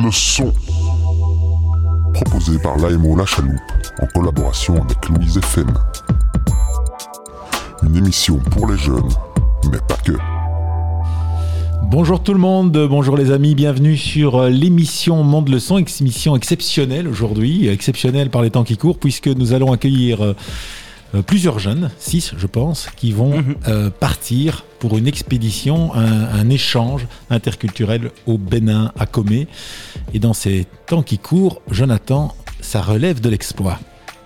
le son. Proposé par l'AMO La Chaloupe en collaboration avec Louise FM. Une émission pour les jeunes, mais pas que. Bonjour tout le monde, bonjour les amis, bienvenue sur euh, l'émission Monde le Son, émission exceptionnelle aujourd'hui, exceptionnelle par les temps qui courent, puisque nous allons accueillir euh, euh, plusieurs jeunes, six je pense, qui vont Mhm. partir pour une expédition, un, un échange interculturel au Bénin, à Comé. Et dans ces temps qui courent, Jonathan, ça relève de l'exploit.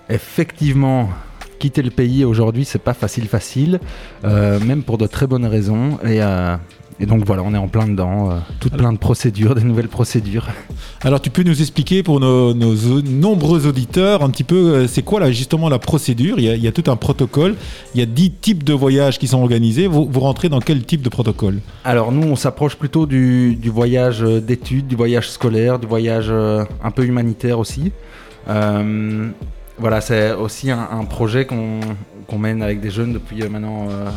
Effectivement, quitter le pays aujourd'hui, c'est pas facile, facile, euh, même pour de très bonnes raisons. Et, euh, et donc voilà, on est en plein dedans, euh, toutes plein de procédures, des nouvelles procédures. Alors tu peux nous expliquer pour nos, nombreux auditeurs un petit peu euh, c'est quoi là, justement la procédure? Il y, a, il y a tout un protocole, il y a 10 types de voyages qui sont organisés. Vous, vous rentrez dans quel type de protocole? Alors nous, on s'approche plutôt du, du voyage euh, d'études, du voyage scolaire, du voyage euh, un peu humanitaire aussi. Euh, voilà, c'est aussi un, un projet qu'on mène avec des jeunes depuis maintenant euh,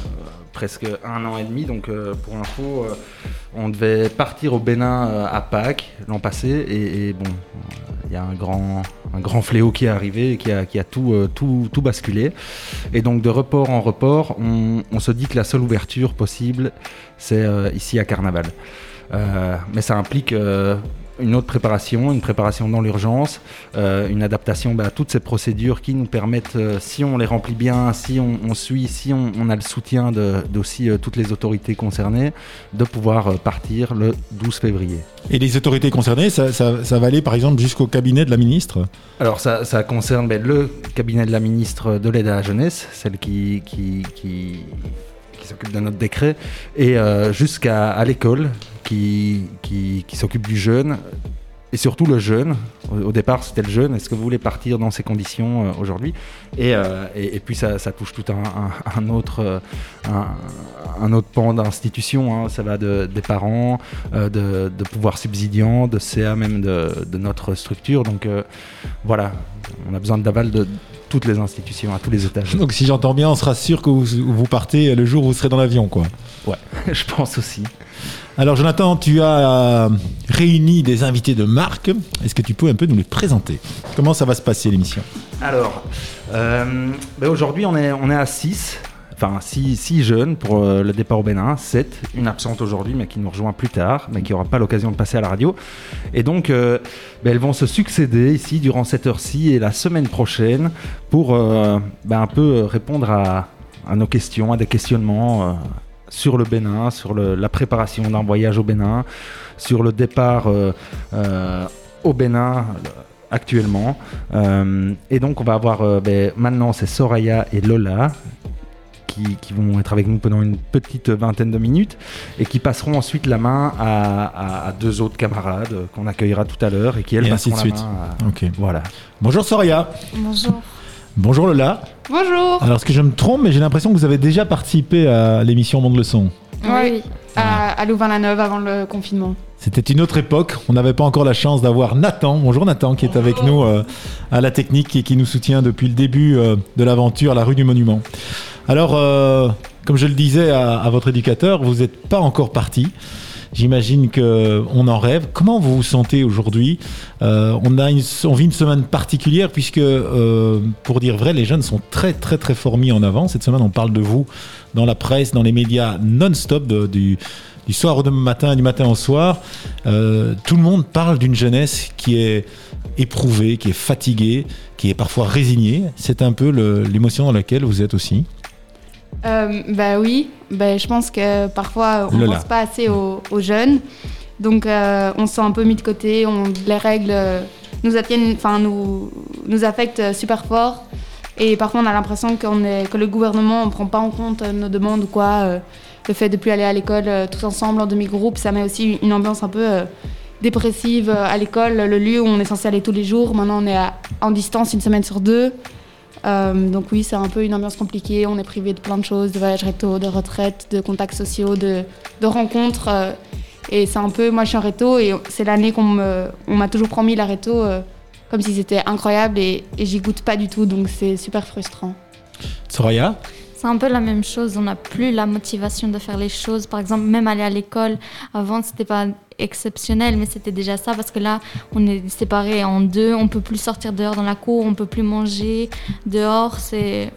presque un an et demi. Donc euh, pour info, euh, on devait partir au Bénin euh, à Pâques l'an passé et, bon, il y a un grand, fléau qui est arrivé et qui a, euh, tout, tout basculé. Et donc de report en report, on, se dit que la seule ouverture possible, c'est ici à Carnaval. Mais ça implique une autre préparation, une préparation dans l'urgence, euh, une adaptation bah, à toutes ces procédures qui nous permettent, euh, si on les remplit bien, si on, on suit, si on, on a le soutien de- euh, toutes les autorités concernées, de pouvoir partir le 12 février. Et les autorités concernées, ça, ça- ça va aller par exemple jusqu'au cabinet de la ministre? Alors ça, ça concerne ben, le cabinet de la ministre de l'aide à la jeunesse, celle qui, qui, qui, qui s'occupe de notre décret, et euh, jusqu'à l'école qui, qui, s'occupe du jeune, et surtout le jeune. Au, départ c'était le jeune, est-ce que vous voulez partir dans ces conditions euh, aujourd'hui? Et, euh, et, et puis ça, ça touche tout un, autre, un, autre pan d'institution, hein. ça va de, des parents, de, de pouvoir subsidiant, de CA même de, notre structure, donc voilà, on a besoin de de toutes les institutions, à tous les étages. Donc si j'entends bien, on sera sûr que vous, vous partez le jour où vous serez dans l'avion quoi. Je pense aussi. Alors Jonathan, tu as euh, réuni des invités de marque. Est-ce que tu peux un peu nous les présenter? Comment ça va se passer l'émission? Alors, euh, ben aujourd'hui, on est, on est à 6. Enfin, 6 jeunes pour euh, le départ au Bénin, 7, une absente aujourd'hui, mais qui nous rejoint plus tard, mais qui n'aura pas l'occasion de passer à la radio. Et donc, euh, ben, elles vont se succéder ici durant cette heure-ci et la semaine prochaine pour euh, ben, un peu répondre à, nos questions, à des questionnements sur le Bénin, sur la préparation d'un voyage au Bénin, sur le départ au Bénin actuellement. Et donc on va avoir ben, maintenant c'est Soraya et Lola qui, qui vont être avec nous pendant une petite vingtaine de minutes et qui passeront ensuite la main à, à- à deux autres camarades qu'on accueillera tout à l'heure et qui elles Et ainsi de la suite. main à- Ok. Voilà. Bonjour Soraya. Bonjour. Bonjour Lola. Bonjour. Alors est-ce que je me trompe, mais j'ai l'impression que vous avez déjà participé à l'émission Monde le Son. Oui, à, à Louvain-la-Neuve avant le confinement. C'était une autre époque. On n'avait pas encore la chance d'avoir Nathan. Bonjour Nathan, qui est avec nous euh, à la technique et qui nous soutient depuis le début euh, de l'aventure, la rue du Monument. Alors, euh, comme je le disais à, votre éducateur, vous n'êtes pas encore parti. J'imagine que on en rêve. Comment vous vous sentez aujourd'hui Euh, On a une, vit une semaine particulière puisque, euh, pour dire vrai, les jeunes sont très très très fort mis en avant. Cette semaine, on parle de vous dans la presse, dans les médias non-stop du, soir au matin, du matin au soir. Tout le monde parle d'une jeunesse qui est éprouvée, qui est fatiguée, qui est parfois résignée. C'est un peu l'émotion dans laquelle vous êtes aussi. Euh, bah oui, bah, je pense que parfois on ne pense pas assez aux, aux jeunes. Donc euh, on se sent un peu mis de côté, on, les règles euh, nous, attiennent, enfin, nous, nous affectent super fort. Et parfois on a l'impression que le gouvernement ne prend pas en compte nos demandes ou quoi. euh, le fait de plus aller à l'école tous ensemble en demi-groupe, ça met aussi une ambiance un peu dépressive à l'école, le lieu où on est censé aller tous les jours. Maintenant on est à- en distance une semaine sur deux. Euh, donc oui, c'est un peu une ambiance compliquée. On est privé de plein de choses, de voyages réto, de retraite, de contacts sociaux, de, rencontres. euh, et c'est un peu, moi je suis en réto et c'est l'année qu'on m'a toujours promis la réto euh, comme si c'était incroyable et, et j'y goûte pas du tout. Donc c'est super frustrant. Soraya? C'est un peu la même chose. On n'a plus la motivation de faire les choses. Par exemple, même aller à l'école. Avant, c'était pas exceptionnel, mais c'était déjà ça parce que là, on est séparés en deux. On peut plus sortir dehors dans la cour. On peut plus manger dehors. C'est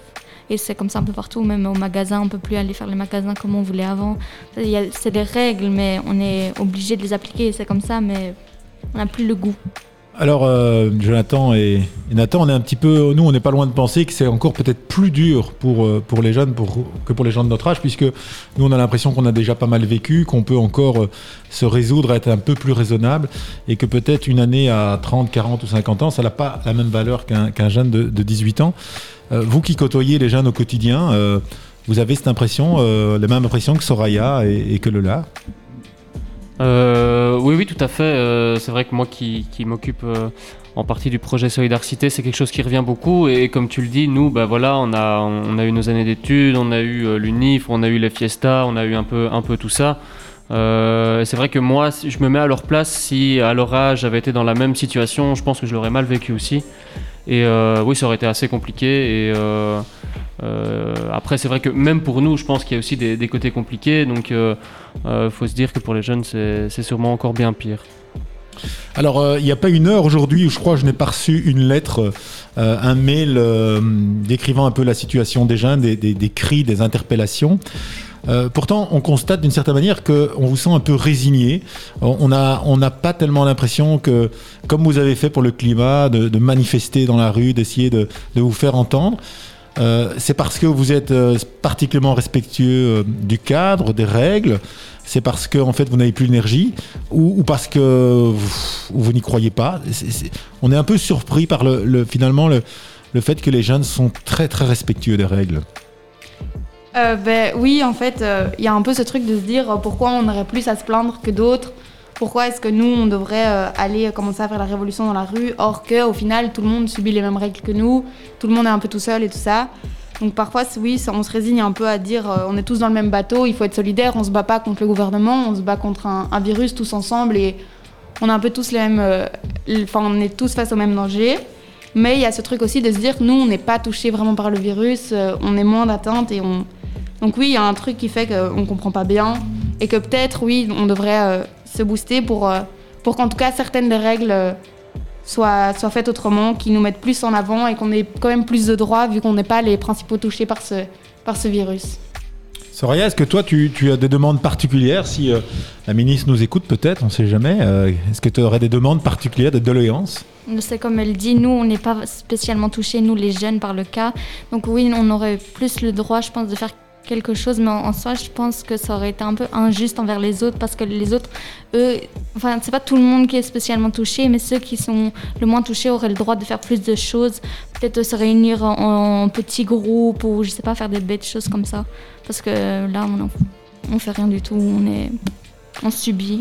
et c'est comme ça un peu partout, même au magasin, on peut plus aller faire les magasins comme on voulait avant. C'est des règles, mais on est obligé de les appliquer. C'est comme ça, mais on n'a plus le goût. Alors, euh, Jonathan et, Nathan, on est un petit peu, nous, on n'est pas loin de penser que c'est encore peut-être plus dur pour, euh, pour les jeunes que pour les gens de notre âge, puisque nous, on a l'impression qu'on a déjà pas mal vécu, qu'on peut encore euh, se résoudre à être un peu plus raisonnable, et que peut-être une année à 30, 40 ou 50 ans, ça n'a pas la même valeur qu'un jeune de, 18 ans. vous qui côtoyez les jeunes au quotidien, vous avez cette impression, la même impression que Soraya et, et que Lola? Euh, oui, oui, tout à fait. Euh, c'est vrai que moi qui, m'occupe euh, en partie du projet Solidarité, c'est quelque chose qui revient beaucoup. Et, comme tu le dis, nous, bah, voilà, on, a, eu nos années d'études, on a eu l'UNIF, on a eu les fiestas, on a eu un peu, un peu tout ça. c'est vrai que moi, je me mets à leur place. Si à leur âge j'avais été dans la même situation, je pense que je l'aurais mal vécu aussi. Et oui, ça aurait été assez compliqué. Et euh, après, c'est vrai que même pour nous, je pense qu'il y a aussi des, côtés compliqués. Donc, il euh, euh, faut se dire que pour les jeunes, c'est sûrement encore bien pire. Alors, il n'y a pas une heure aujourd'hui où je crois que je n'ai pas reçu une lettre, un mail décrivant un peu la situation des jeunes, des, cris, des interpellations. Pourtant, on constate d'une certaine manière qu'on vous sent un peu résigné. On n'a pas tellement l'impression que, comme vous avez fait pour le climat, de, manifester dans la rue, d'essayer de, vous faire entendre. Euh, c'est parce que vous êtes euh, particulièrement respectueux euh, du cadre, des règles, c'est parce que en fait vous n'avez plus l'énergie ou, parce que vous, n'y croyez pas. on est un peu surpris par le, finalement le, fait que les jeunes sont très très respectueux des règles. Ben, oui, en fait, il y a un peu ce truc de se dire pourquoi on aurait plus à se plaindre que d'autres? Pourquoi est-ce que nous, on devrait euh, aller commencer à faire la révolution dans la rue, or qu'au final, tout le monde subit les mêmes règles que nous, tout le monde est un peu tout seul et tout ça? Donc parfois, oui, on se résigne un peu à dire euh, on est tous dans le même bateau, il faut être solidaire, on se bat pas contre le gouvernement, on se bat contre un, virus tous ensemble et on a un peu tous les mêmes. Euh, enfin, on est tous face au même danger. Mais il y a ce truc aussi de se dire nous, on n'est pas touché vraiment par le virus, on est moins d'atteinte et on. Donc oui, il y a un truc qui fait qu'on comprend pas bien et que peut-être, oui, on devrait se booster pour, euh, pour qu'en tout cas certaines des règles euh, soient, soient faites autrement, qui nous mettent plus en avant et qu'on ait quand même plus de droits vu qu'on n'est pas les principaux touchés par ce, par ce virus. Soraya, est-ce que toi, tu, tu, as des demandes particulières Si euh, la ministre nous écoute, peut-être, on ne sait jamais. est-ce que tu aurais des demandes particulières, des doléances? C'est comme elle dit, nous, on n'est pas spécialement touchés, nous, les jeunes, par le cas. Donc oui, on aurait plus le droit, je pense, de faire quelque chose, mais en, soi, je pense que ça aurait été un peu injuste envers les autres parce que les autres, eux, enfin, c'est pas tout le monde qui est spécialement touché, mais ceux qui sont le moins touchés auraient le droit de faire plus de choses, peut-être se réunir en, petits groupes ou je sais pas, faire des bêtes choses comme ça. Parce que là, on, on fait rien du tout, on est, on subit.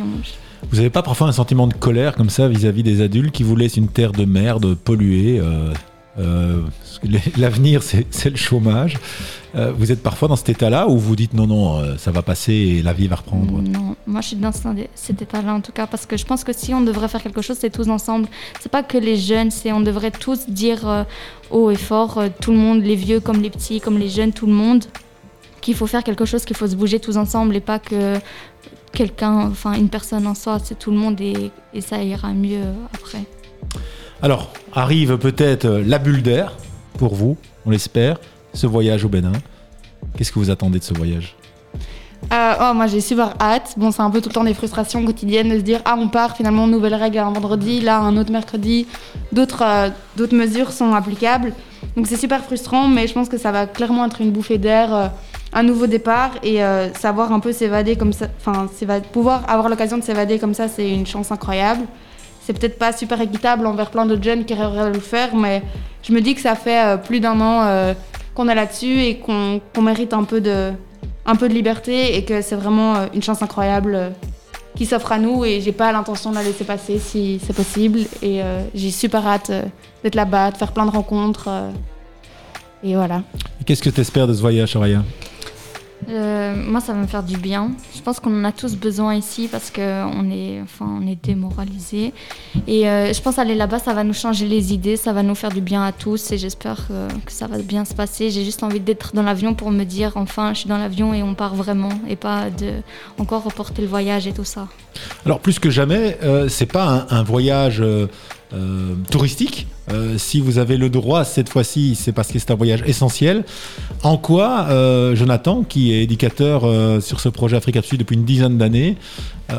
Vous n'avez pas parfois un sentiment de colère comme ça vis-à-vis des adultes qui vous laissent une terre de merde polluée euh, euh, L'avenir, c'est le chômage. Euh, vous êtes parfois dans cet état-là où vous dites non, non, euh, ça va passer et la vie va reprendre? Non, moi je suis dans cet état-là en tout cas parce que je pense que si on devrait faire quelque chose, c'est tous ensemble. C'est pas que les jeunes, c'est on devrait tous dire haut et fort, tout le monde, les vieux comme les petits, comme les jeunes, tout le monde, qu'il faut faire quelque chose, qu'il faut se bouger tous ensemble et pas que quelqu'un, enfin une personne en soi, c'est tout le monde et ça ira mieux après. Alors, arrive peut-être la bulle d'air pour vous, on l'espère ce voyage au Bénin. Qu'est-ce que vous attendez de ce voyage? Euh, oh, moi j'ai super hâte. Bon, c'est un peu tout le temps des frustrations quotidiennes de se dire ah on part finalement nouvelle règle un vendredi, là un autre mercredi, d'autres euh, mesures sont applicables. Donc c'est super frustrant, mais je pense que ça va clairement être une bouffée d'air, euh, un nouveau départ et savoir un peu s'évader comme ça, enfin pouvoir avoir l'occasion de s'évader comme ça, c'est une chance incroyable. C'est peut-être pas super équitable envers plein de jeunes qui rêveraient de le faire, mais je me dis que ça fait plus d'un an qu'on est là-dessus et qu'on mérite un peu, de, un peu de liberté et que c'est vraiment euh, une chance incroyable euh, qui s'offre à nous et j'ai pas l'intention de la laisser passer si c'est possible et euh, j'ai super hâte d'être là-bas, de faire plein de rencontres et voilà. Qu'est-ce que tu espères de ce voyage, Soraya? Euh, moi, ça va me faire du bien. Je pense qu'on en a tous besoin ici parce qu'on est, enfin, est démoralisé. Et euh, je pense aller là-bas, ça va nous changer les idées, ça va nous faire du bien à tous. Et j'espère que, que ça va bien se passer. J'ai juste envie d'être dans l'avion pour me dire, enfin, je suis dans l'avion et on part vraiment, et pas de encore reporter le voyage et tout ça. Alors plus que jamais, euh, c'est pas un voyage euh, touristique. Euh, si vous avez le droit cette fois-ci, c'est parce que c'est un voyage essentiel. En quoi, euh, Jonathan, qui est éducateur sur ce projet Africa Sud depuis une dizaine d'années,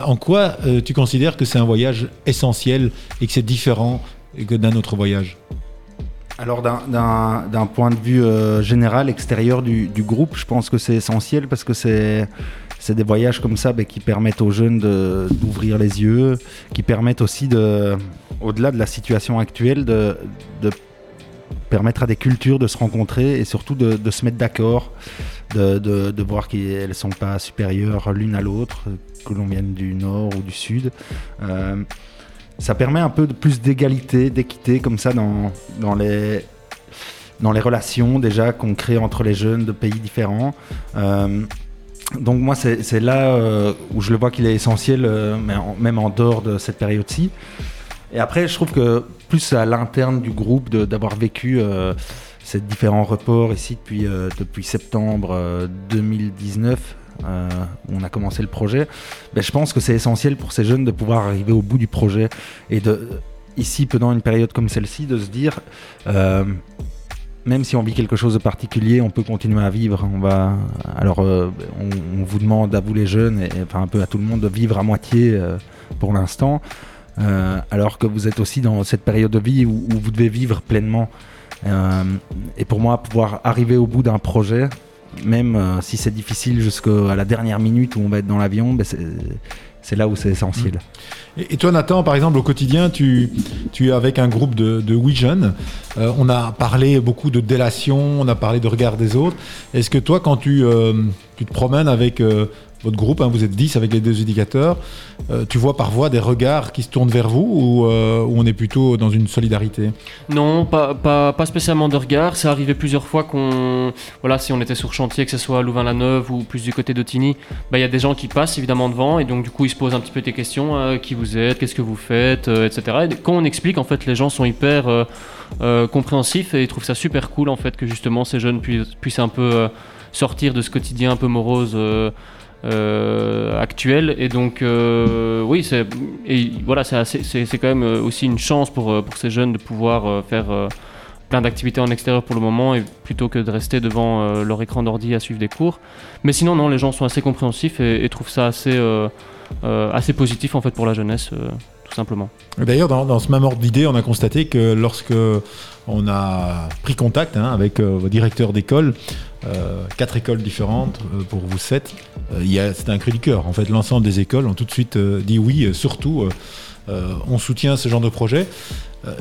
en quoi tu considères que c'est un voyage essentiel et que c'est différent que d'un autre voyage? Alors d'un- point de vue général, extérieur du groupe, je pense que c'est essentiel parce que c'est c'est des voyages comme ça ben, qui permettent aux jeunes d'ouvrir les yeux, qui permettent aussi, de, au-delà de la situation actuelle, de, permettre à des cultures de se rencontrer et surtout de, se mettre d'accord, de, voir qu'elles ne sont pas supérieures l'une à l'autre, que l'on vienne du nord ou du sud. Euh, ça permet un peu de plus d'égalité, d'équité comme ça dans, dans, les, dans les relations déjà qu'on crée entre les jeunes de pays différents. Euh, donc moi c'est là euh, où je le vois qu'il est essentiel, euh, même en dehors de cette période-ci. Et après je trouve que plus à l'interne du groupe d'avoir vécu euh, ces différents reports ici depuis, euh, septembre euh, 2019, euh, où on a commencé le projet, ben, je pense que c'est essentiel pour ces jeunes de pouvoir arriver au bout du projet et de ici pendant une période comme celle-ci de se dire même si on vit quelque chose de particulier, on peut continuer à vivre. On va alors euh, on, vous demande à vous les jeunes et enfin un peu à tout le monde de vivre à moitié euh, pour l'instant, euh, alors que vous êtes aussi dans cette période de vie où, vous devez vivre pleinement. Et pour moi, pouvoir arriver au bout d'un projet, même si c'est difficile jusqu'à la dernière minute où on va être dans l'avion, ben, c'est là où c'est essentiel. Et, et toi, Nathan, par exemple, au quotidien, tu, tu es avec un groupe de, de 8 jeunes. Euh, on a parlé beaucoup de délation, on a parlé de regard des autres. Est-ce que toi, quand tu, euh, tu te promènes avec euh, votre groupe, hein, vous êtes 10 avec les deux éducateurs, euh, tu vois parfois des regards qui se tournent vers vous ou, euh, on est plutôt dans une solidarité? Non, pas, spécialement de regard. C'est arrivé plusieurs fois qu'on. Voilà, si on était sur chantier, que ce soit à Louvain-la-Neuve ou plus du côté d'Otigny, bah, il y a des gens qui passent évidemment devant et donc du coup ils se posent un petit peu des questions euh, qui vous êtes, qu'est-ce que vous faites, etc. Et quand on explique, en fait, les gens sont hyper compréhensifs et ils trouvent ça super cool en fait que justement ces jeunes puissent, un peu sortir de ce quotidien un peu morose. Euh, actuel. Et donc euh, oui c'est voilà c'est quand même euh, aussi une chance pour euh, pour ces jeunes de pouvoir faire plein d'activités en extérieur pour le moment et plutôt que de rester devant leur écran d'ordi à suivre des cours. Mais sinon non les gens sont assez compréhensifs et, et trouvent ça assez assez positif en fait pour la jeunesse simplement D'ailleurs, dans, ce même ordre d'idée, on a constaté que lorsque on a pris contact hein, avec euh, vos directeurs d'école, euh, quatre écoles différentes euh, pour vous sept, c'était un cri du cœur. En fait, l'ensemble des écoles ont tout de suite dit oui, surtout, on soutient ce genre de projet.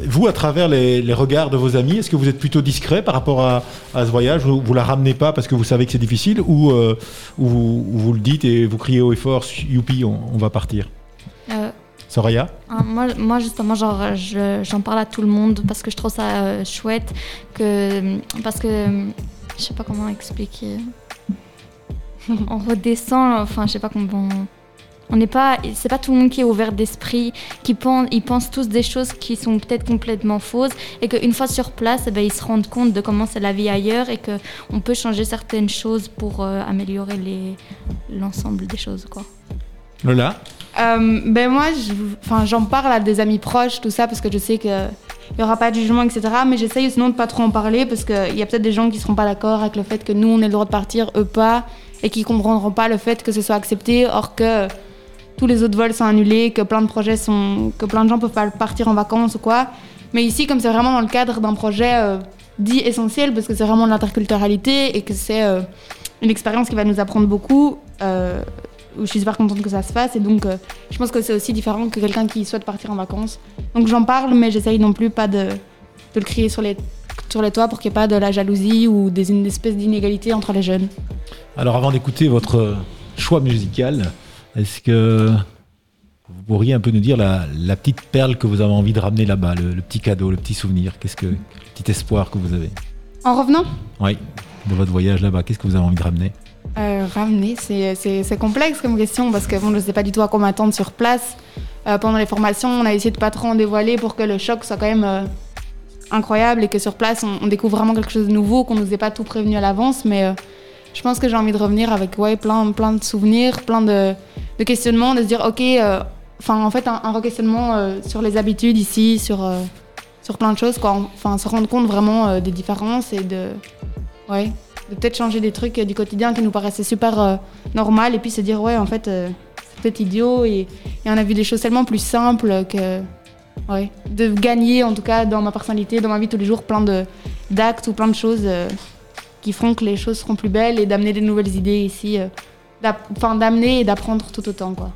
Vous, à travers les, regards de vos amis, est-ce que vous êtes plutôt discret par rapport à, ce voyage? Vous, vous la ramenez pas parce que vous savez que c'est difficile ou, ou vous, ou vous le dites et vous criez haut et fort, youpi, on, va partir Soraya Hein, Moi, moi, justement, genre, je- j'en parle à tout le monde parce que je trouve ça euh, chouette. Que, parce que je sais pas comment expliquer. on redescend, enfin, je sais pas comment. On n'est pas, c'est pas tout le monde qui est ouvert d'esprit, qui pense, ils pensent tous des choses qui sont peut-être complètement fausses, et qu'une fois sur place, eh ben, ils se rendent compte de comment c'est la vie ailleurs, et que on peut changer certaines choses pour euh, améliorer l'ensemble des choses, quoi. Lola Euh, ben moi, j'en parle à des amis proches, tout ça, parce que je sais qu'il n'y aura pas de jugement, etc. Mais j'essaye sinon de pas trop en parler, parce qu'il y a peut-être des gens qui seront pas d'accord avec le fait que nous, on ait le droit de partir, eux pas, et qui comprendront pas le fait que ce soit accepté, or que tous les autres vols sont annulés, que plein de projets sont... que plein de gens peuvent pas partir en vacances ou quoi. Mais ici, comme c'est vraiment dans le cadre d'un projet euh, dit essentiel, parce que c'est vraiment de l'interculturalité, et que c'est euh, une expérience qui va nous apprendre beaucoup, où je suis super contente que ça se fasse, et donc... euh, je pense que c'est aussi différent que quelqu'un qui souhaite partir en vacances. Donc j'en parle, mais j'essaye non plus pas de, de le crier sur les, sur les toits pour qu'il n'y ait pas de la jalousie ou des, une espèce d'inégalité entre les jeunes. Alors avant d'écouter votre choix musical, est-ce que vous pourriez un peu nous dire la, la petite perle que vous avez envie de ramener là-bas, le, le petit cadeau, le petit souvenir, qu'est-ce que, le petit espoir que vous avez? En revenant, Oui, de votre voyage là-bas, qu'est-ce que vous avez envie de ramener? Euh, ramener, c'est- complexe comme question parce que bon, je ne sais pas du tout à quoi m'attendre sur place. Euh, pendant les formations, on a essayé de pas trop en dévoiler pour que le choc soit quand même euh, incroyable et que sur place, on, découvre vraiment quelque chose de nouveau, qu'on nous ait pas tout prévenu à l'avance. Mais je pense que j'ai envie de revenir avec ouais, plein, plein de souvenirs, plein de, questionnements, de se dire, ok, enfin en fait, un, re-questionnement sur les habitudes ici, sur, sur plein de choses, quoi. Enfin, se rendre compte vraiment des différences et de. Ouais de peut-être changer des trucs euh, du quotidien qui nous paraissaient super euh, normal et puis se dire ouais en fait euh, c'est peut-être idiot et, et on a vu des choses tellement plus simples que ouais de gagner en tout cas dans ma personnalité dans ma vie tous les jours plein de d'actes ou plein de choses euh, qui feront que les choses seront plus belles et d'amener des nouvelles idées ici euh, enfin d'amener et d'apprendre tout autant quoi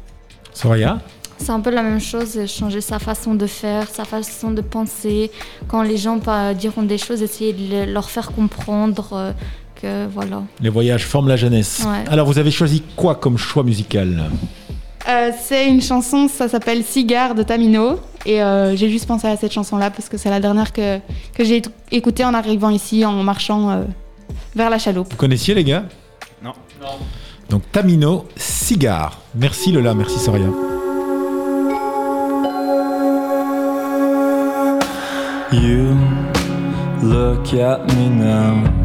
Soraya? C'est un peu la même chose, changer sa façon de faire, sa façon de penser. Quand les gens pas, diront des choses, essayer de le- leur faire comprendre euh, voilà. Les voyages forment la jeunesse. Ouais. Alors, vous avez choisi quoi comme choix musical? Euh, c'est une chanson ça s'appelle Cigare de Tamino et euh, j'ai juste pensé à cette chanson là parce que c'est la dernière que, que j'ai éc- écoutée en arrivant ici en marchant euh, vers la chaloupe Vous connaissiez, les gars? Non. Donc, Tamino, Cigare. Merci Lola, merci Soraya. You look at me now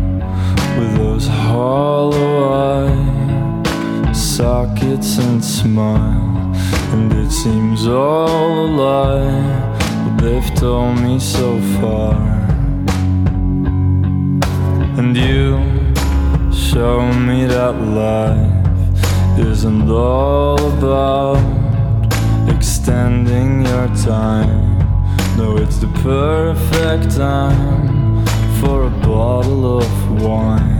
hollow eye sockets and smile, and it seems all a lie, but they've told me so far. And you show me that life isn't all about extending your time. No, it's the perfect time for a bottle of wine.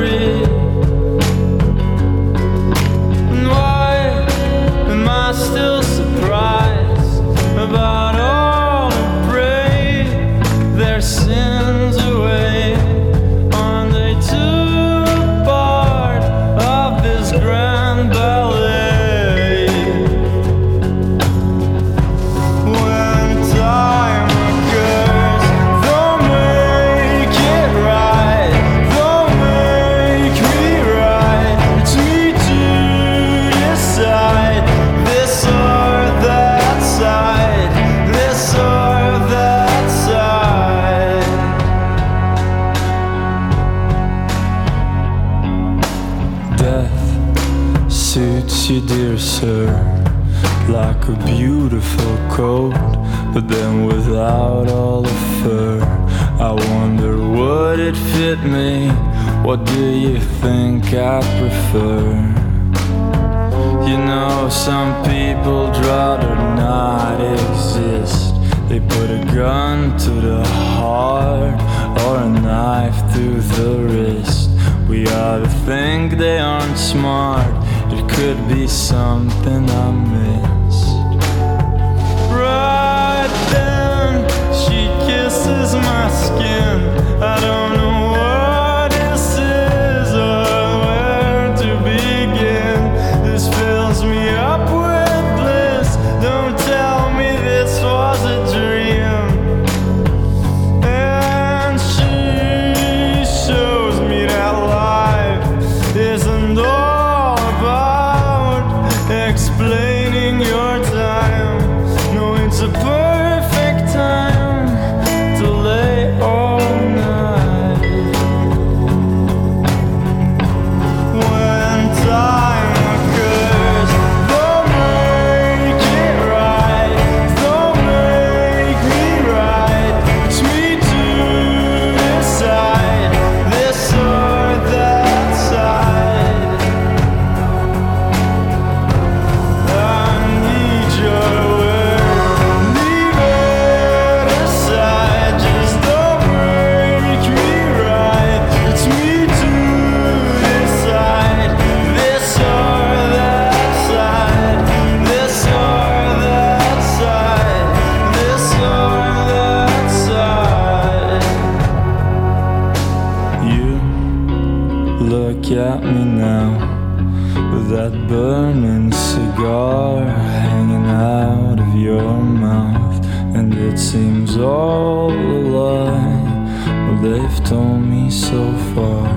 What do you think I prefer? You know, some people'd rather not exist. They put a gun to the heart or a knife through the wrist. We ought to think they aren't smart. It could be something I missed. Right then, she kisses my skin. I don't your mouth, and it seems all a lie. Well, they've told me so far.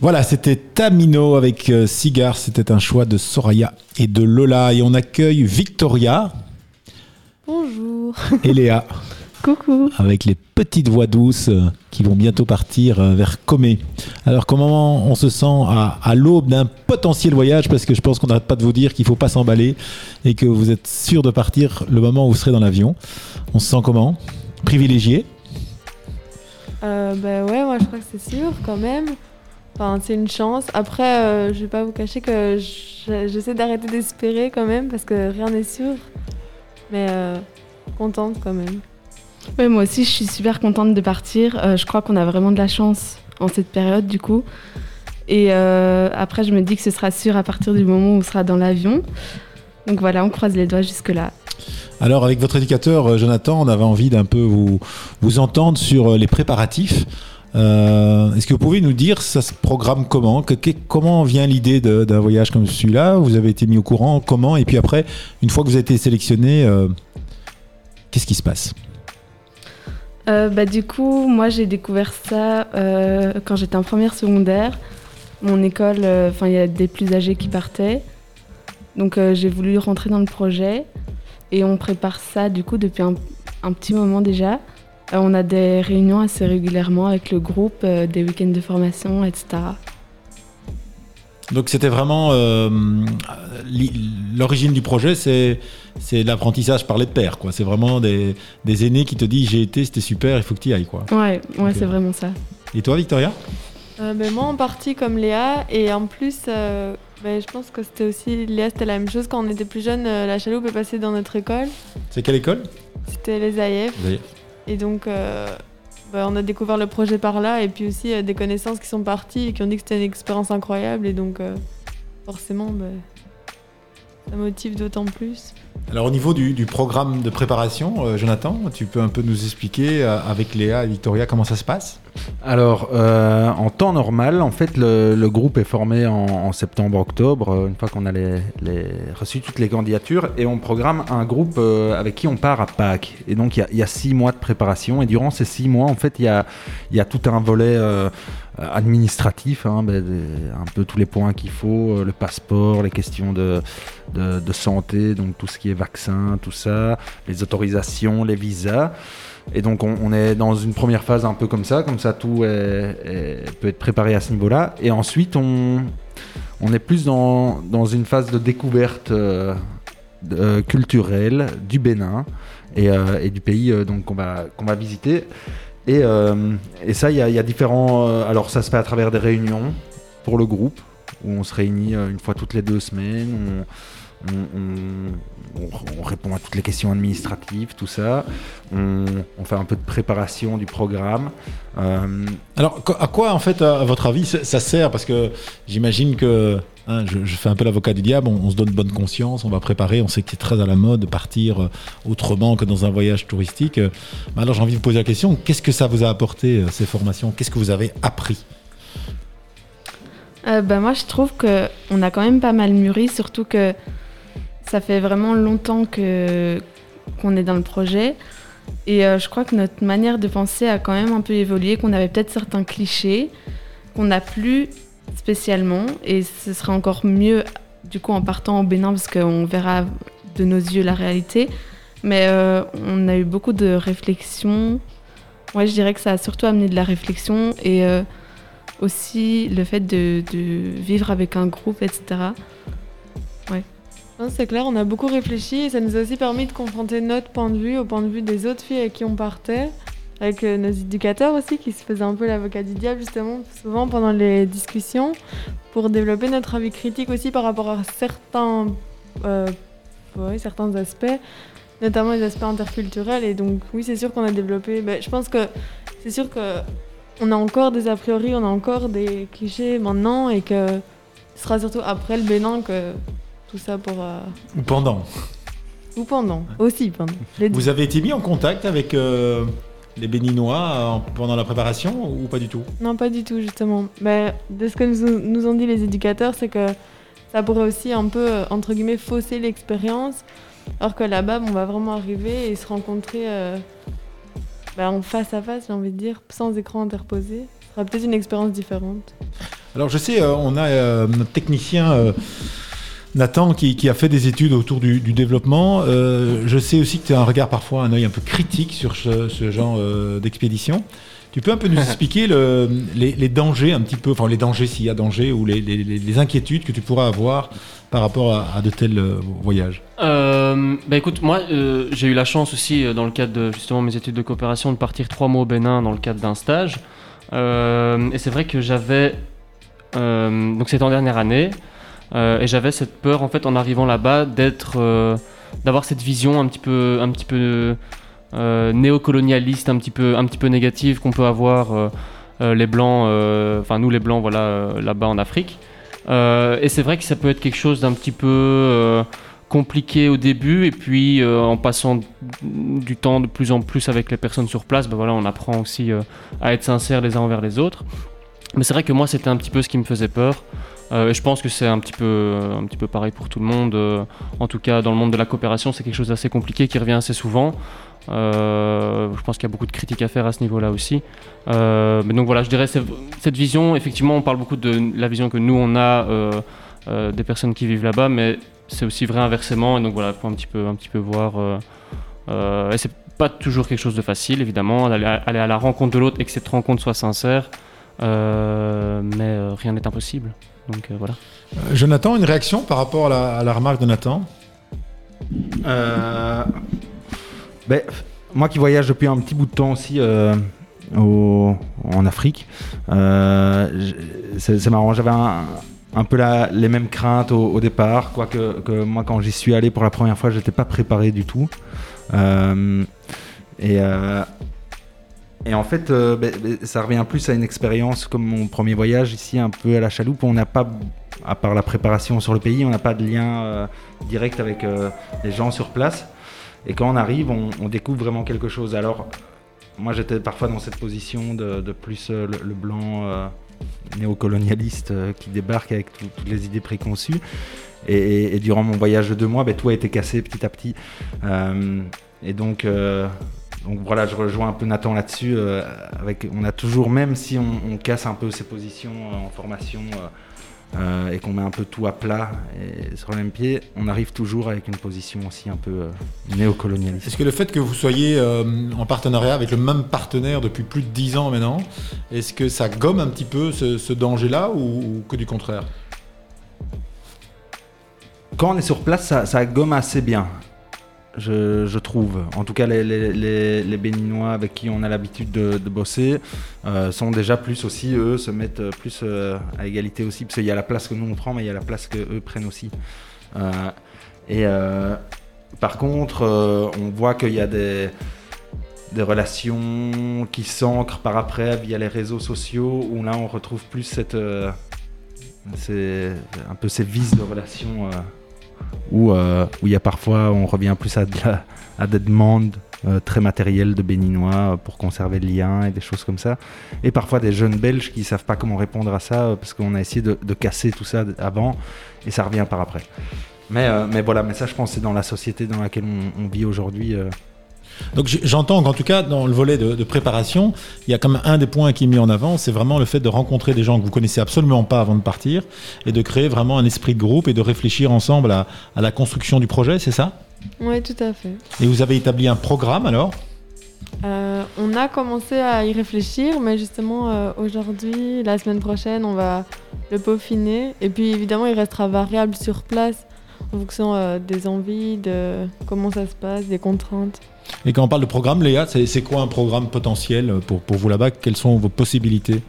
Voilà, c'était Tamino avec euh, Cigar. C'était un choix de Soraya et de Lola. Et on accueille Victoria Bonjour. et Léa Coucou. avec les petites voix douces euh, qui vont bientôt partir euh, vers Comé. Alors, comment on se sent à, à l'aube d'un potentiel voyage? Parce que je pense qu'on n'arrête pas de vous dire qu'il ne faut pas s'emballer et que vous êtes sûr de partir le moment où vous serez dans l'avion. On se sent comment? Privilégié? Euh, bah ouais, moi je crois que c'est sûr quand même. Enfin, c'est une chance. Après, euh, je vais pas vous cacher que je- j'essaie d'arrêter d'espérer quand même parce que rien n'est sûr. Mais euh, contente quand même. Ouais, moi aussi, je suis super contente de partir. Euh, je crois qu'on a vraiment de la chance en cette période, du coup. Et euh, après, je me dis que ce sera sûr à partir du moment où on sera dans l'avion. Donc voilà, on croise les doigts jusque-là. Alors, avec votre éducateur, euh, Jonathan, on avait envie d'un peu vous, vous entendre sur les préparatifs. Est-ce que vous pouvez nous dire, ça se programme comment? Comment vient l'idée d'un voyage comme celui-là? Vous avez été mis au courant Comment? Et puis après, une fois que vous avez été sélectionné, qu'est-ce qui se passe? Euh, bah, du coup, moi, j'ai découvert ça euh, quand j'étais en première secondaire. Mon école, euh, enfin, il y a des plus âgés qui partaient. Donc, j'ai voulu rentrer dans le projet. Et on prépare ça, du coup, depuis un, un petit moment déjà. On a des réunions assez régulièrement avec le groupe, des week-ends de formation, etc. Donc, c'était vraiment l'origine du projet, c'est c'est l'apprentissage par les pairs, quoi. C'est vraiment des, des aînés qui te disent j'ai été, c'était super, il faut que tu y ailles, quoi. Ouais, ouais c'est vraiment ça. Et toi, Victoria? Euh, ben, moi en partie comme Léa et en plus euh, ben, je pense que c'était aussi Léa c'était la même chose. Quand on était plus jeune euh, la chaloupe est passée dans notre école. C'est quelle école? C'était les AIF et donc euh, ben, on a découvert le projet par là et puis aussi euh, des connaissances qui sont parties et qui ont dit que c'était une expérience incroyable. Et donc euh, forcément ben, ça motive d'autant plus Alors au niveau du, programme de préparation, euh, Jonathan, tu peux un peu nous expliquer euh, avec Léa et Victoria comment ça se passe? Alors, euh, en temps normal, en fait, le, groupe est formé en, septembre-octobre, une fois qu'on a reçu toutes les candidatures, et on programme un groupe avec qui on part à Pâques. Et donc, il y a- six mois de préparation, et durant ces six mois, en fait, il y a, tout un volet administratif, hein, ben, un peu tous les points qu'il faut, le passeport, les questions de, de, de santé, donc tout ce qui est vaccin, tout ça, les autorisations, les visas. Et donc on, est dans une première phase un peu comme ça, comme ça tout peut être préparé à ce niveau-là. Et ensuite on, est plus dans, une phase de découverte euh, euh, culturelle du Bénin et, euh, du pays donc qu'on va, visiter. Et, ça, il y, a- différents... alors ça se fait à travers des réunions pour le groupe, où on se réunit une fois toutes les deux semaines. On- on- on répond à toutes les questions administratives, tout ça. On, on fait un peu de préparation du programme. Euh, Alors à quoi en fait, à votre avis, ça, sert? Parce que j'imagine que, hein, je, je fais un peu l'avocat du diable, on, on se donne bonne conscience, on va préparer, on sait que c'est très à la mode de partir euh, autrement que dans un voyage touristique. Euh, bah alors j'ai envie de vous poser la question, qu'est-ce que ça vous a apporté ces formations? Qu'est-ce que vous avez appris? Euh, bah, moi, je trouve que on a quand même pas mal mûri, surtout que ça fait vraiment longtemps que qu'on est dans le projet. Et euh, je crois que notre manière de penser a quand même un peu évolué, qu'on avait peut-être certains clichés qu'on n'a plus spécialement. Et ce sera encore mieux du coup en partant au Bénin parce qu'on verra de nos yeux la réalité. Mais euh, on a eu beaucoup de réflexions. Ouais, je dirais que ça a surtout amené de la réflexion et euh, aussi le fait de, de vivre avec un groupe, etc. C'est clair, on a beaucoup réfléchi et ça nous a aussi permis de confronter notre point de vue au point de vue des autres filles avec qui on partait, avec euh, nos éducateurs aussi qui se faisaient un peu l'avocat du diable justement souvent pendant les discussions pour développer notre avis critique aussi par rapport à certains, euh, certains aspects, notamment les aspects interculturels. Et donc oui c'est sûr qu'on a développé, ben, je pense que c'est sûr que on a encore des a priori, on a encore des clichés maintenant et que ce sera surtout après le Bénin que tout ça pourra... Ou pendant Ou pendant, aussi pendant. Vous avez été mis en contact avec euh, les Béninois pendant la préparation ou pas du tout? Non, pas du tout, justement. Ben, de ce que nous, nous ont dit les éducateurs, c'est que ça pourrait aussi un peu, euh, entre guillemets, fausser l'expérience. Alors que là-bas, on va vraiment arriver et se rencontrer euh, ben, en face à face, j'ai envie de dire, sans écran interposé. Ce sera peut-être une expérience différente. Alors je sais, euh, on a notre technicien Nathan qui, a fait des études autour du, développement. je sais aussi que tu as un regard parfois, un œil un peu critique sur ce, genre d'expédition. Tu peux un peu nous expliquer les, dangers, un petit peu, enfin les dangers s'il y a danger, ou les, inquiétudes que tu pourras avoir par rapport à, de tels euh, voyages? Euh, bah écoute, moi euh, j'ai eu la chance aussi dans le cadre de justement mes études de coopération de partir trois mois au Bénin dans le cadre d'un stage. et c'est vrai que j'avais donc c'était en dernière année et j'avais cette peur en fait en arrivant là-bas d'être d'avoir cette vision un petit peu un petit peu euh, néocolonialiste un petit peu, un petit peu négative qu'on peut avoir euh, euh, les blancs, enfin nous les blancs, voilà là-bas en Afrique. et c'est vrai que ça peut être quelque chose d'un petit peu compliqué au début et puis en passant du temps de plus en plus avec les personnes sur place, ben voilà, on apprend aussi à être sincère les uns envers les autres. Mais c'est vrai que moi c'était un petit peu ce qui me faisait peur. Et je pense que c'est un petit peu, un petit peu pareil pour tout le monde. en tout cas, dans le monde de la coopération, c'est quelque chose d'assez compliqué qui revient assez souvent. Euh, je pense qu'il y a beaucoup de critiques à faire à ce niveau-là aussi. Euh, mais donc voilà, je dirais cette vision, effectivement, on parle beaucoup de la vision que nous on a euh, des personnes qui vivent là-bas, mais c'est aussi vrai inversement. Et donc voilà, il faut un petit peu, un petit peu voir. et c'est pas toujours quelque chose de facile, évidemment, aller à, la rencontre de l'autre et que cette rencontre soit sincère. mais rien n'est impossible. Donc voilà. Jonathan, une réaction par rapport à la, à la remarque de Nathan? Ben, moi qui voyage depuis un petit bout de temps aussi euh, en Afrique, euh, c'est marrant, j'avais un, peu les mêmes craintes au, départ, quoique que moi quand j'y suis allé pour la première fois, j'étais pas préparé du tout. Euh, et, et en fait, ben, ben, ça revient plus à une expérience comme mon premier voyage ici, un peu à la chaloupe. On n'a pas, à part la préparation sur le pays, on n'a pas de lien direct avec les gens sur place. Et quand on arrive, on, découvre vraiment quelque chose. Alors, moi j'étais parfois dans cette position de, plus euh, le, blanc euh, néocolonialiste euh, qui débarque avec toutes les idées préconçues. Et, durant mon voyage de deux mois, ben, tout a été cassé petit à petit. et donc, donc voilà, je rejoins un peu Nathan là-dessus. avec, on a toujours, même si on, on, casse un peu ses positions en formation, euh, et qu'on met un peu tout à plat et sur le même pied, on arrive toujours avec une position aussi un peu euh, néocolonialiste. Est-ce que le fait que vous soyez euh, en partenariat avec le même partenaire depuis plus de 10 ans maintenant, est-ce que ça gomme un petit peu ce, danger-là ou, que du contraire? Quand on est sur place, ça, ça gomme assez bien je, trouve. En tout cas, les, Béninois avec qui on a l'habitude de, bosser euh, sont déjà plus aussi, eux, se mettent plus euh, à égalité aussi, parce qu'il y a la place que nous on prend, mais il y a la place qu'eux prennent aussi. Euh, et par contre, on voit qu'il y a des, relations qui s'ancrent par après via les réseaux sociaux, où là on retrouve plus cette, un peu ces vices de relations euh, où il y a parfois, on revient plus à, des demandes euh, très matérielles de béninois pour conserver le lien et des choses comme ça. Et parfois des jeunes belges qui ne savent pas comment répondre à ça euh, parce qu'on a essayé de, casser tout ça avant et ça revient par après. Mais, mais voilà, mais ça je pense c'est dans la société dans laquelle on vit aujourd'hui. Donc j'entends qu'en tout cas, dans le volet de, préparation, il y a quand même un des points qui est mis en avant, c'est vraiment le fait de rencontrer des gens que vous connaissez absolument pas avant de partir et de créer vraiment un esprit de groupe et de réfléchir ensemble à, la construction du projet, c'est ça? Oui, tout à fait. Et vous avez établi un programme alors? Euh, on a commencé à y réfléchir, mais justement euh, aujourd'hui, la semaine prochaine, on va le peaufiner. Et puis évidemment, il restera variable sur place en fonction euh, des envies, de comment ça se passe, des contraintes. Et quand on parle de programme, Léa, c'est quoi un programme potentiel pour, pour vous là-bas? Quelles sont vos possibilités?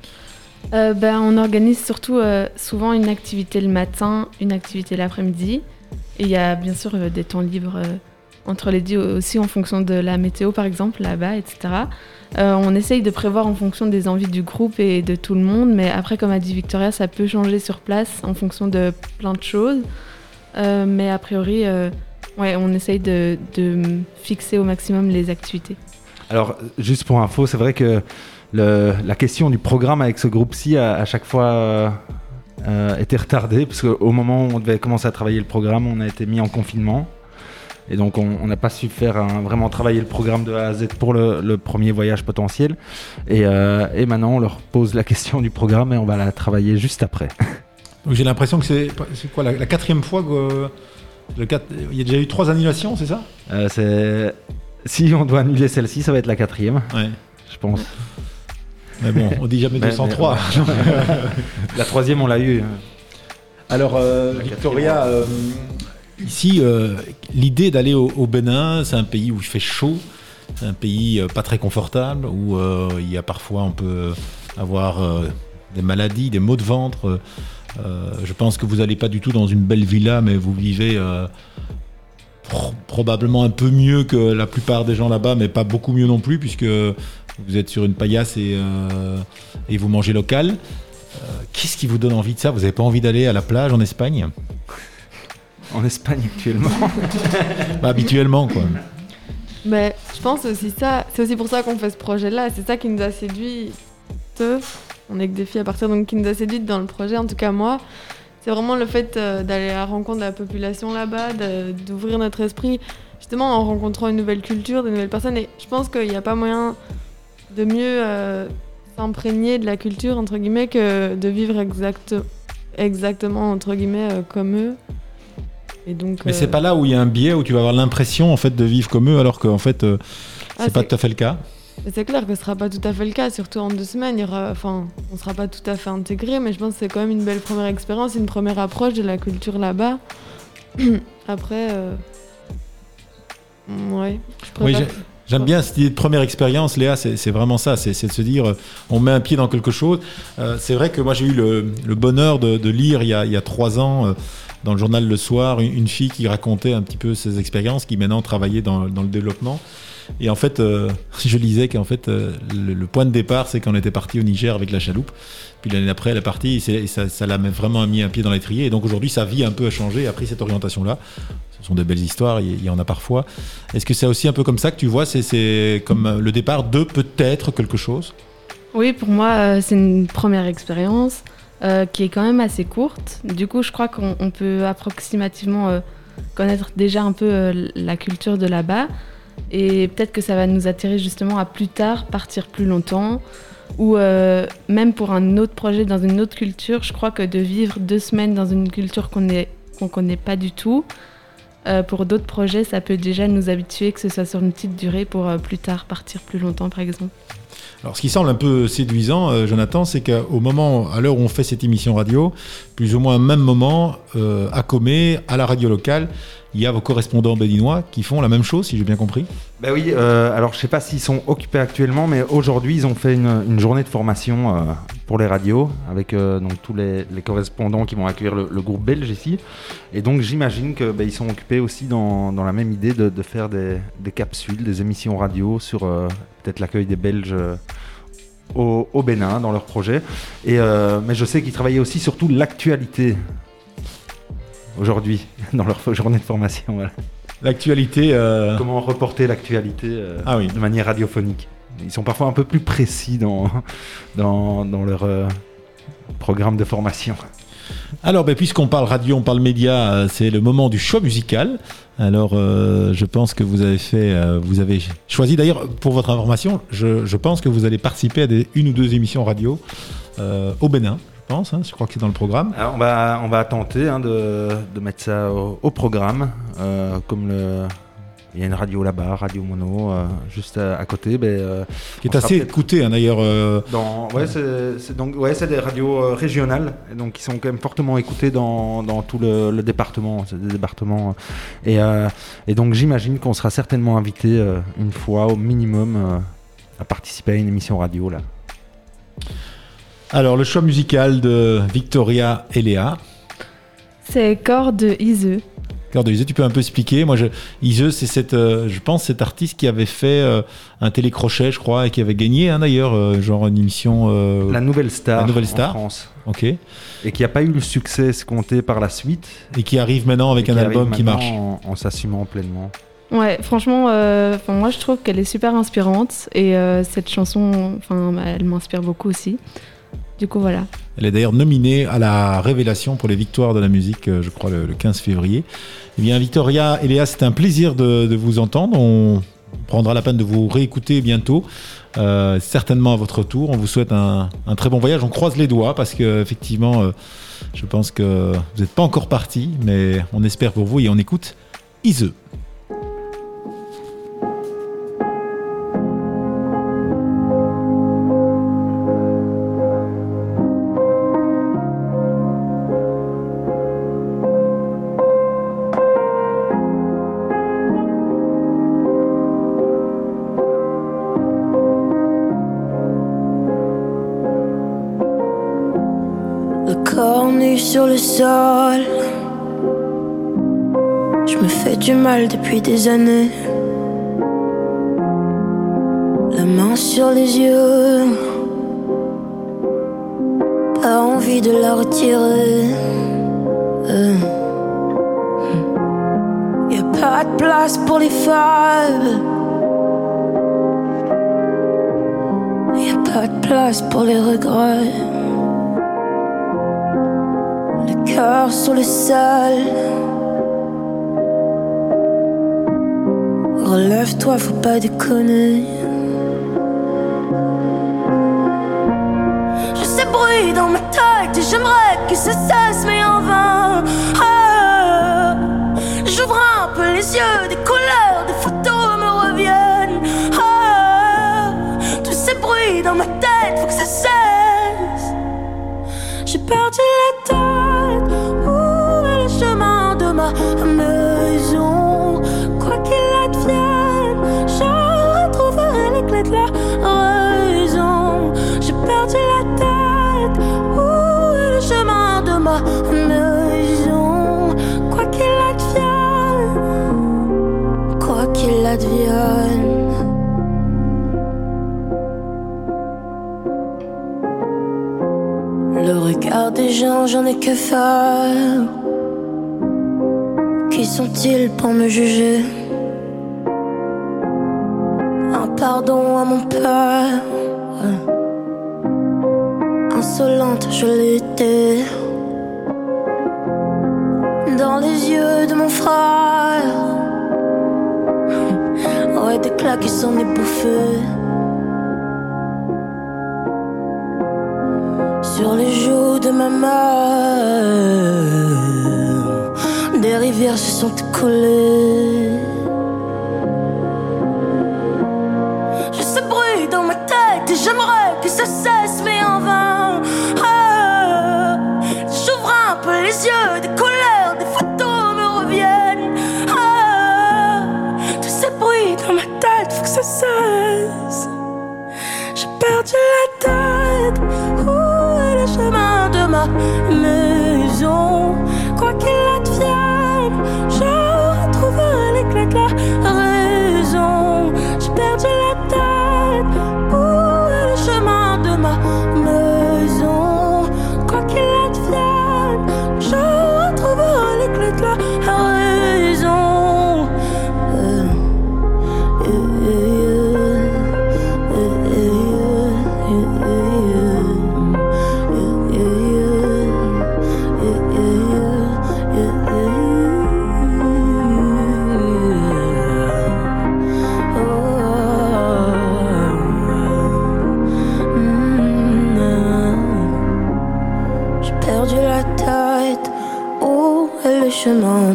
Euh, ben, On organise surtout euh, souvent une activité le matin, une activité l'après-midi. Et il y a bien sûr des temps libres entre les deux aussi en fonction de la météo par exemple là-bas, etc. on essaye de prévoir en fonction des envies du groupe et de tout le monde, mais après comme a dit Victoria, ça peut changer sur place en fonction de plein de choses. Euh, mais a priori, euh, ouais, on essaye de, fixer au maximum les activités. Alors, juste pour info, c'est vrai que le- la question du programme avec ce groupe-ci a à chaque fois euh, euh, été retardée, parce qu'au moment où on devait commencer à travailler le programme, on a été mis en confinement. Et donc, on n'a pas su faire un- vraiment travailler le programme de A à Z pour le, le premier voyage potentiel. Et, euh, et maintenant, on leur pose la question du programme et on va la travailler juste après. Donc, J'ai l'impression que c'est c'est quoi la, la quatrième fois que euh, le il y a déjà eu trois annulations, c'est ça? Euh, c'est- si on doit annuler celle-ci, ça va être la quatrième, Ouais. je pense. Mais bon, on dit jamais Mais- 203. La troisième, on l'a eu. Alors, euh, Victoria, euh, ici, euh, l'idée d'aller au, au Bénin, c'est un pays où il fait chaud, c'est un pays euh, pas très confortable, où euh, il y a parfois, on peut avoir euh, des maladies, des maux de ventre. Euh, je pense que vous n'allez pas du tout dans une belle villa, mais vous vivez euh, pro- probablement un peu mieux que la plupart des gens là-bas, mais pas beaucoup mieux non plus, puisque vous êtes sur une paillasse et, euh, et vous mangez local. Euh, Qu'est-ce qui vous donne envie de ça? Vous n'avez pas envie d'aller à la plage en Espagne? En Espagne, actuellement. Bah, Habituellement, quoi. Mais je pense aussi ça, c'est aussi pour ça qu'on fait ce projet-là, c'est ça qui nous a séduit. On est que des filles à partir, donc qui nous a séduit dans le projet, en tout cas moi. C'est vraiment le fait euh, d'aller à la rencontre de la population là-bas, d'ouvrir notre esprit, justement en rencontrant une nouvelle culture, de nouvelles personnes. Et je pense qu'il n'y a pas moyen de mieux euh, s'imprégner de la culture, entre guillemets, que de vivre exact, exactement, entre guillemets, euh, comme eux. Et donc, Mais euh, c'est pas là où il y a un biais où tu vas avoir l'impression en fait de vivre comme eux, alors qu'en fait euh, ah, c'est pas tout à fait le cas. C'est clair que ce sera pas tout à fait le cas, surtout en deux semaines. Il y aura, enfin, on sera pas tout à fait intégré, mais je pense que c'est quand même une belle première expérience, une première approche de la culture là-bas. Après, euh, ouais. je Oui, J'aime bien cette idée de première expérience, Léa, c'est vraiment ça, c'est de se dire, euh, on met un pied dans quelque chose. Euh, c'est vrai que moi j'ai eu le, le bonheur de, de lire il y, a, il y a trois ans euh, dans le journal Le Soir une, une fille qui racontait un petit peu ses expériences, qui maintenant travaillait dans, dans le développement. Et en fait, euh, je lisais qu'en fait, euh, le, point de départ, c'est qu'on était parti au Niger avec la chaloupe. Puis l'année d'après, elle est partie et, ça l'a vraiment mis un pied dans l'étrier. Et donc aujourd'hui, sa vie un peu a changé, a pris cette orientation-là. Ce sont des belles histoires, il y- en a parfois. Est-ce que c'est aussi un peu comme ça que tu vois C'est- comme euh, le départ de peut-être quelque chose? Oui, pour moi, c'est une première expérience qui est quand même assez courte. Du coup, je crois qu'on on peut approximativement connaître déjà un peu la culture de là-bas. Et peut-être que ça va nous attirer justement à plus tard partir plus longtemps. Ou euh, même pour un autre projet dans une autre culture, je crois que de vivre deux semaines dans une culture qu'on ne connaît pas du tout, euh, pour d'autres projets, ça peut déjà nous habituer, que ce soit sur une petite durée, pour euh, plus tard partir plus longtemps, par exemple. Alors, ce qui semble un peu séduisant, euh, Jonathan, c'est qu'au moment, à l'heure où on fait cette émission radio, plus ou moins au même moment, euh, à Comé, à la radio locale, il y a vos correspondants béninois qui font la même chose, si j'ai bien compris. Ben oui, euh, alors je sais pas s'ils sont occupés actuellement, mais aujourd'hui ils ont fait une, journée de formation pour les radios avec donc tous les, correspondants qui vont accueillir le, groupe belge ici. Et donc j'imagine que ben, sont occupés aussi dans, la même idée de, faire des, capsules, des émissions radio sur peut-être l'accueil des Belges. euh, au, au Bénin dans leur projet. Et, euh, mais je sais qu'ils travaillaient aussi surtout l'actualité aujourd'hui dans leur journée de formation. voilà. L'actualité. euh, Comment reporter l'actualité euh, Ah oui. de manière radiophonique. Ils sont parfois un peu plus précis dans, dans, dans leur euh, programme de formation. Alors, ben, puisqu'on parle radio, on parle média, c'est le moment du choix musical. Alors, euh, je pense que vous avez fait, euh, vous avez choisi. D'ailleurs, pour votre information, je, pense que vous allez participer à une ou deux émissions radio euh, au Bénin. Je pense, hein, je crois que c'est dans le programme. Alors, on, va, tenter hein, de, mettre ça au, programme. comme le, il y a une radio là-bas, Radio Mono, euh, juste à, à côté. Ben, euh, Qui est assez peut-être écouté, hein, d'ailleurs. euh, Dans, ouais, c'est c'est donc ouais, c'est des radios euh, régionales, et donc qui sont quand même fortement écoutées dans, dans tout le, le département. C'est des départements. euh, Et, euh, et donc j'imagine qu'on sera certainement invité euh, une fois au minimum euh, à participer à une émission radio là. Alors, le choix musical de Victoria et Léa. C'est Corps de Iseux. Cœur de Ise, tu peux un peu expliquer Moi, je, c'est cette, euh, je pense, cet artiste qui avait fait euh, un télécrochet, je crois, et qui avait gagné, hein, d'ailleurs, euh, genre une émission. euh, La nouvelle star, La Nouvelle en Star. France. Ok. Et qui n'a pas eu le succès escompté par la suite. Et qui arrive maintenant avec et un qui album qui marche. En, en s'assumant pleinement. Ouais, franchement, euh, moi je trouve qu'elle est super inspirante et euh, cette chanson, enfin, elle m'inspire beaucoup aussi. Du coup, voilà. Elle est d'ailleurs nominée à la révélation pour les victoires de la musique, euh, je crois, le, le 15 février. Eh bien, Victoria et c'était un plaisir de, vous entendre. On prendra la peine de vous réécouter bientôt, euh, certainement à votre tour. On vous souhaite un, très bon voyage. On croise les doigts parce que effectivement, euh, je pense que vous n'êtes pas encore parti, mais on espère pour vous et on écoute Ise. Sol. Je me fais du mal depuis des années. La main sur les yeux. Pas envie de la retirer. Euh. Y a pas de place pour les fables. Y a pas de place pour les regrets. Sur le sol. Relève-toi, faut pas déconner. Je sais bruit dans ma tête et j'aimerais que ça cesse, mais en vain. Ah, J'ouvre un peu les yeux, des couleurs, j'en ai que faire. Qui sont-ils pour me juger? Un pardon à mon père. Insolente, je l'étais. Dans les yeux de mon frère. Ouais, des claques qui s'en est. des rivières se sont collées. Je sais bruit dans ma tête et j'aimerais que ça cesse, mais en vain. Ah, J'ouvre un peu les yeux, des couleurs, des photos me reviennent. Ah, tous ces bruits dans ma tête, faut que ça cesse. Maison? Quoi qu'il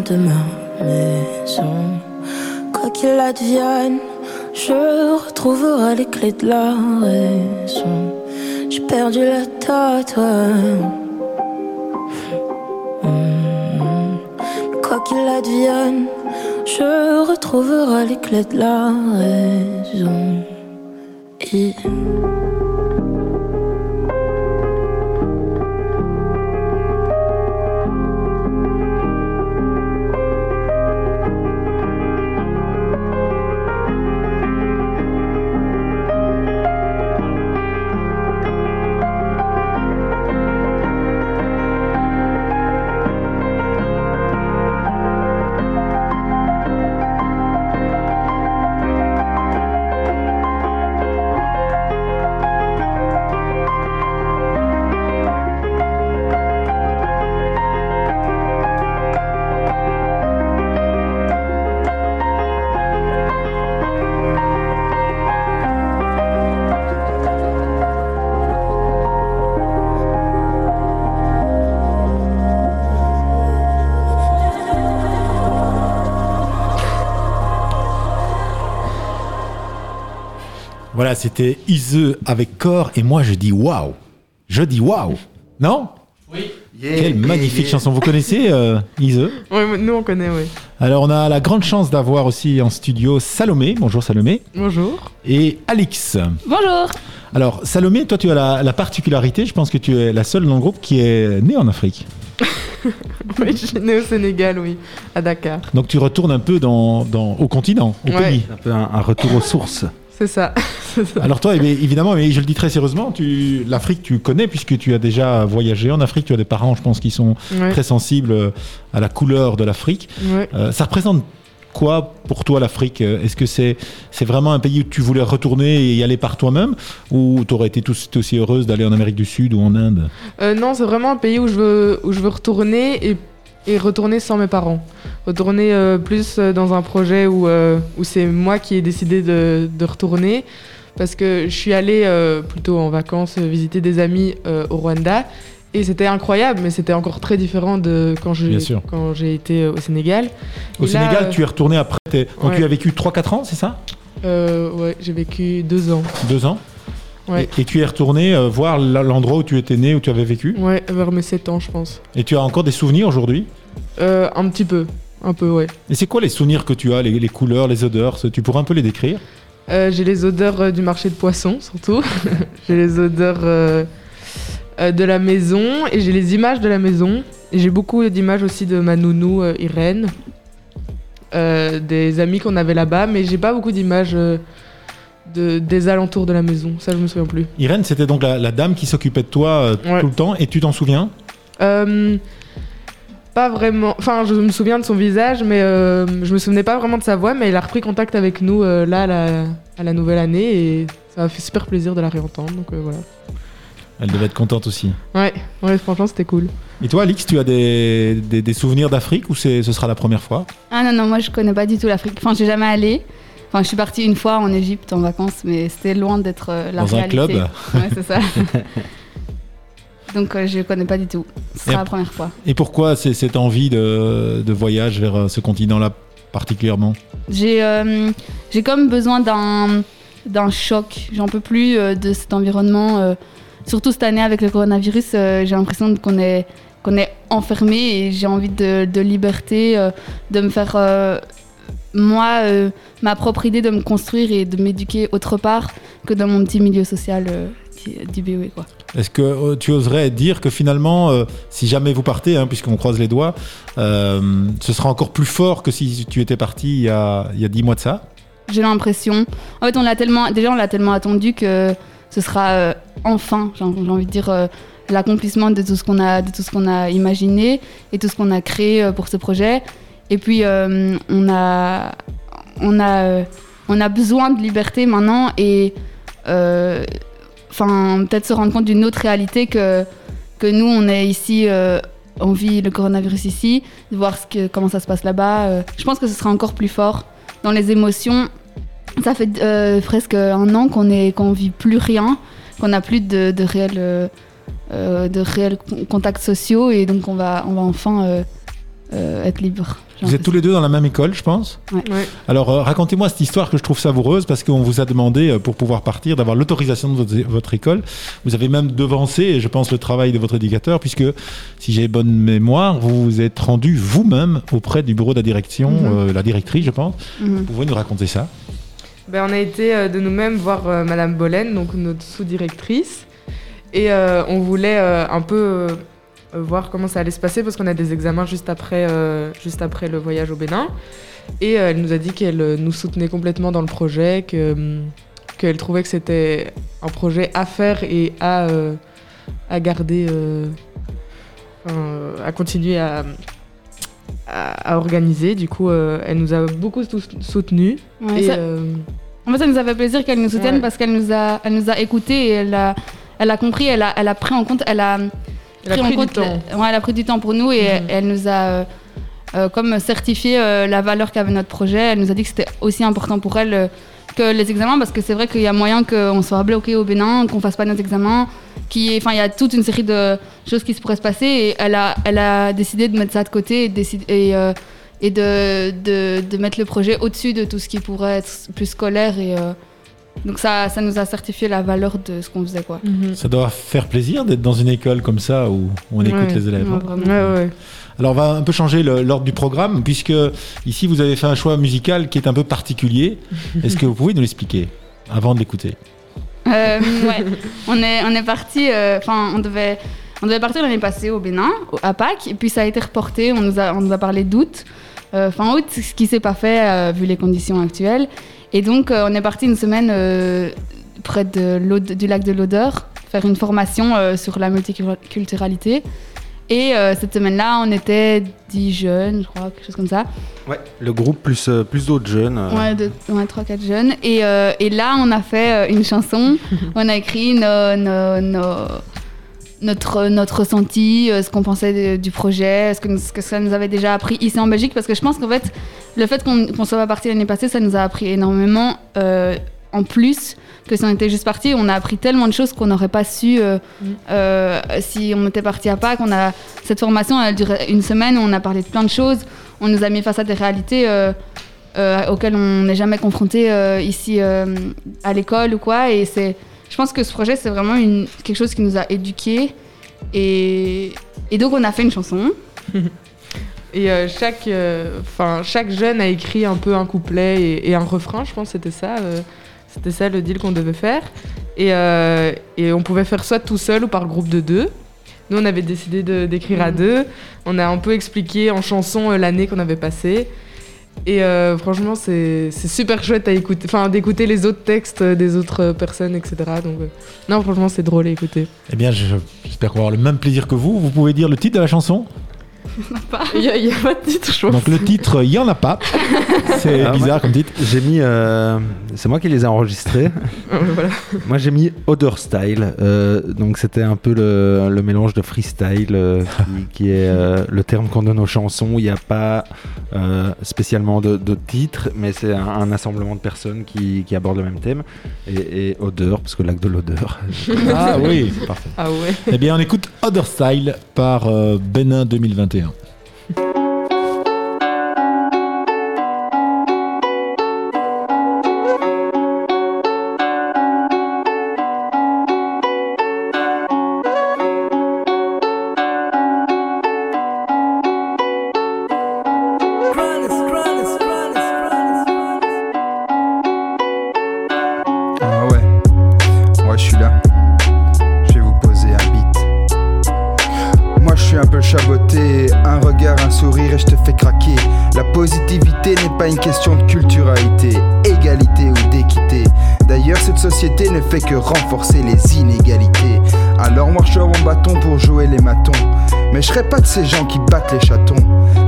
de ma maison? Quoi qu'il advienne, je retrouverai les clés de la raison. J'ai perdu la tête. Quoi qu'il advienne, je retrouverai les clés de la raison. Voilà, c'était Ise avec corps et moi je dis waouh. Je dis waouh. Non? Quelle magnifique chanson. Vous connaissez euh, mais nous on connaît, oui. Alors on a la grande chance d'avoir aussi en studio Salomé. Bonjour Salomé. Bonjour. Et Alix. Bonjour. Alors Salomé, toi tu as la, la particularité, je pense que tu es la seule dans le groupe qui est née en Afrique. Oui, je suis née au Sénégal, oui, à Dakar. Donc tu retournes un peu dans, dans- au continent, au Ouais. pays. Un peu un, un retour aux sources. C'est ça. Alors toi, eh évidemment, mais je le dis très sérieusement, tu, l'Afrique tu connais puisque tu as déjà voyagé en Afrique, tu as des parents, je pense, qui sont Ouais. très sensibles euh, à la couleur de l'Afrique. Ouais. Euh, ça représente quoi pour toi l'Afrique? Est-ce que c'est c'est vraiment un pays où tu voulais retourner et y aller par toi-même? Ou tu aurais été tout, tout aussi heureuse d'aller en Amérique du Sud ou en Inde? Euh, non, c'est vraiment un pays où je veux, où je veux retourner et, et retourner sans mes parents. Retourner euh, plus euh, dans un projet où, euh, où c'est moi qui ai décidé de, de retourner. Parce que je suis allée euh, plutôt en vacances visiter des amis au Rwanda. Et c'était incroyable, mais c'était encore très différent de quand j'ai quand j'ai été au Sénégal. Au Et Sénégal, tu es retourné après. t'es- Donc ouais. tu as vécu 3-4 ans, c'est ça? Ouais, j'ai vécu deux ans. Deux ans Ouais. et, et tu es retourné euh, voir l'endroit où tu étais né, où tu avais vécu Ouais, vers mes 7 ans, je pense. Et tu as encore des souvenirs aujourd'hui Euh, un petit peu. Un peu, ouais. Et c'est quoi les souvenirs que tu as, les, les couleurs, les odeurs Tu pourrais un peu les décrire Euh, j'ai les odeurs du marché de poissons, surtout. j'ai les odeurs de la maison et j'ai les images de la maison. Et j'ai beaucoup d'images aussi de ma nounou Irène, des amis qu'on avait là-bas, mais j'ai pas beaucoup d'images de, des alentours de la maison. Ça, je me souviens plus. Irène, c'était donc la, la dame qui s'occupait de toi euh, Ouais. tout le temps, et tu t'en souviens? Euh, pas vraiment. Enfin, je me souviens de son visage, mais euh, je me souvenais pas vraiment de sa voix. Mais elle a repris contact avec nous euh, là à la, à la nouvelle année et ça m'a fait super plaisir de la réentendre. Donc euh, voilà. Elle devait être contente aussi. Ouais, ouais, franchement, c'était cool. Et toi, Alix, tu as des, des- des souvenirs d'Afrique ou c'est- ce sera la première fois? Ah non, non, moi je connais pas du tout l'Afrique. Enfin, je suis jamais allée. Enfin, je suis partie une fois en Égypte en vacances, mais c'était loin d'être euh, la Dans un club Ouais, c'est ça. Donc euh, je connais pas du tout. Ce sera la première fois. Et pourquoi c'est cette envie de, de voyage vers euh, ce continent-là particulièrement? J'ai euh, j'ai comme besoin d'un d'un choc. J'en peux plus euh, de cet environnement. surtout cette année avec le coronavirus, j'ai l'impression qu'on est qu'on est enfermé et j'ai envie de, de liberté, de me faire moi euh, ma propre idée de me construire et de m'éduquer autre part que dans mon petit milieu social euh, du- BOE quoi. Est-ce que euh, tu oserais dire que finalement, euh, si jamais vous partez, hein, puisqu'on croise les doigts, ce sera encore plus fort que si tu étais parti il y a, il y a 10 mois de ça? J'ai l'impression. En fait, on l'a tellement, déjà, on l'a tellement attendu que ce sera enfin, j'ai j'ai envie de dire, l'accomplissement de tout ce qu'on a, de tout ce qu'on a imaginé et tout ce qu'on a créé pour ce projet. Et puis, euh, on a, on a, euh, on a besoin de liberté maintenant et, euh, enfin, peut-être se rendre compte d'une autre réalité que que nous, on est ici. on vit le coronavirus ici, de voir ce que, comment ça se passe là-bas. je pense que ce sera encore plus fort dans les émotions. Ça fait presque un an qu'on est qu'on vit plus rien, qu'on n'a plus de, de réels de contacts sociaux et donc on va on va enfin être libre. Vous êtes tous les deux dans la même école, je pense Ouais. Ouais. Alors, euh, racontez-moi cette histoire que je trouve savoureuse parce qu'on vous a demandé, euh, pour pouvoir partir, d'avoir l'autorisation de votre, votre école. Vous avez même devancé, je pense, le travail de votre éducateur, puisque, si j'ai bonne mémoire, vous vous êtes rendu vous-même auprès du bureau de la direction, Mhm. euh, la directrice, je pense. Mhm. Vous pouvez nous raconter ça? Ben, on a été euh, de nous-mêmes voir euh, Madame Bollen, donc notre sous-directrice. Et euh, on voulait euh, un peu euh, voir comment ça allait se passer parce qu'on a des examens juste après, euh, juste après le voyage au Bénin. Et euh, elle nous a dit qu'elle euh, nous soutenait complètement dans le projet, que, qu'elle trouvait que c'était un projet à faire et à, euh, à garder, euh, euh, à continuer à, à, à organiser. Du coup, euh, elle nous a beaucoup sou- soutenus. Ouais, et, ça- euh, En fait, ça nous a fait plaisir qu'elle nous soutienne Ouais. parce qu'elle nous a, elle nous a écoutés et elle a, elle a compris, elle a, elle a pris en compte, elle a, Elle a en pris du compte, temps. ouais, elle a pris du temps pour nous et Mhm. elle, elle nous a euh, euh, comme certifié euh, la valeur qu'avait notre projet. Elle nous a dit que c'était aussi important pour elle euh, que les examens parce que c'est vrai qu'il y a moyen qu'on soit bloqué au Bénin, qu'on fasse pas nos examens, qui, enfin, il y a toute une série de choses qui se pourraient se passer et elle a, elle a décidé de mettre ça de côté et, euh, et de, de, de mettre le projet au-dessus de tout ce qui pourrait être plus scolaire et, Donc ça, ça nous a certifié la valeur de ce qu'on faisait. Quoi. Mhm. Ça doit faire plaisir d'être dans une école comme ça où on écoute Ouais. les élèves. Ouais, hein. vraiment. Ouais, ouais. Alors on va un peu changer l'ordre du programme puisque ici vous avez fait un choix musical qui est un peu particulier. Est-ce que vous pouvez nous l'expliquer avant de l'écouter? Euh, ouais. on est, on est parti, euh, enfin, on devait, on devait partir l'année passée au Bénin, à Pâques, et puis ça a été reporté. On nous a, on nous a parlé d'août, euh, fin août, ce qui s'est pas fait euh, vu les conditions actuelles. Et donc, euh, on est parti une semaine euh, près de du lac de l'Odeur, faire une formation euh, sur la multiculturalité. Et cette semaine-là, on était 10 jeunes, je crois, quelque chose comme ça. Ouais, le groupe plus, plus d'autres jeunes. Ouais, de, ouais 3-4 jeunes. Et, et là, on a fait une chanson. on a écrit nos- nos- nos- notre, notre ressenti, euh, ce qu'on pensait de- du projet, ce que, ce que ça nous avait déjà appris ici en Belgique. Parce que je pense qu'en fait, le fait qu'on soit pas parti l'année passée, ça nous a appris énormément. euh, en plus que si on était juste parti, on a appris tellement de choses qu'on n'aurait pas su euh, Mm. euh, si on était parti à Pâques. On a, cette formation elle a duré une semaine, on a parlé de plein de choses. On nous a mis face à des réalités auxquelles on n'est jamais confronté ici à l'école ou quoi. Et c'est, je pense que ce projet, c'est vraiment une, quelque chose qui nous a éduqués. Et, et donc, on a fait une chanson. Et euh, chaque, euh, chaque jeune a écrit un peu un couplet et, et un refrain, je pense, c'était ça. euh, c'était ça le deal qu'on devait faire. Et, et on pouvait faire soit tout seul ou par groupe de deux. Nous, on avait décidé de- d'écrire à Mhm. deux. On a un peu expliqué en chanson l'année qu'on avait passée. Et euh, franchement, c'est super chouette à écouter, d'écouter les autres textes des autres personnes, etc. Donc, euh, non, franchement, c'est drôle à écouter. Eh bien, je- j'espère avoir le même plaisir que vous. Vous pouvez dire le titre de la chanson? Il n'y a, pas de titre, je pense. Donc le titre, il y en a pas. C'est Ah, bizarre comme titre. J'ai mis. euh, c'est moi qui les ai enregistrés. Voilà. moi j'ai mis Other Style. euh, donc c'était un peu le, le mélange de freestyle euh, qui, qui est euh, le terme qu'on donne aux chansons. Il n'y a pas euh, spécialement de, de titre, mais c'est un, un assemblement de personnes qui, qui abordent le même thème. Et, et odeur, parce que lac de l'odeur. Ah oui, c'est parfait. Ah ouais. Eh bien, on écoute Other Style par euh, Benin 2021. 2021. Serais pas de ces gens qui battent les chatons,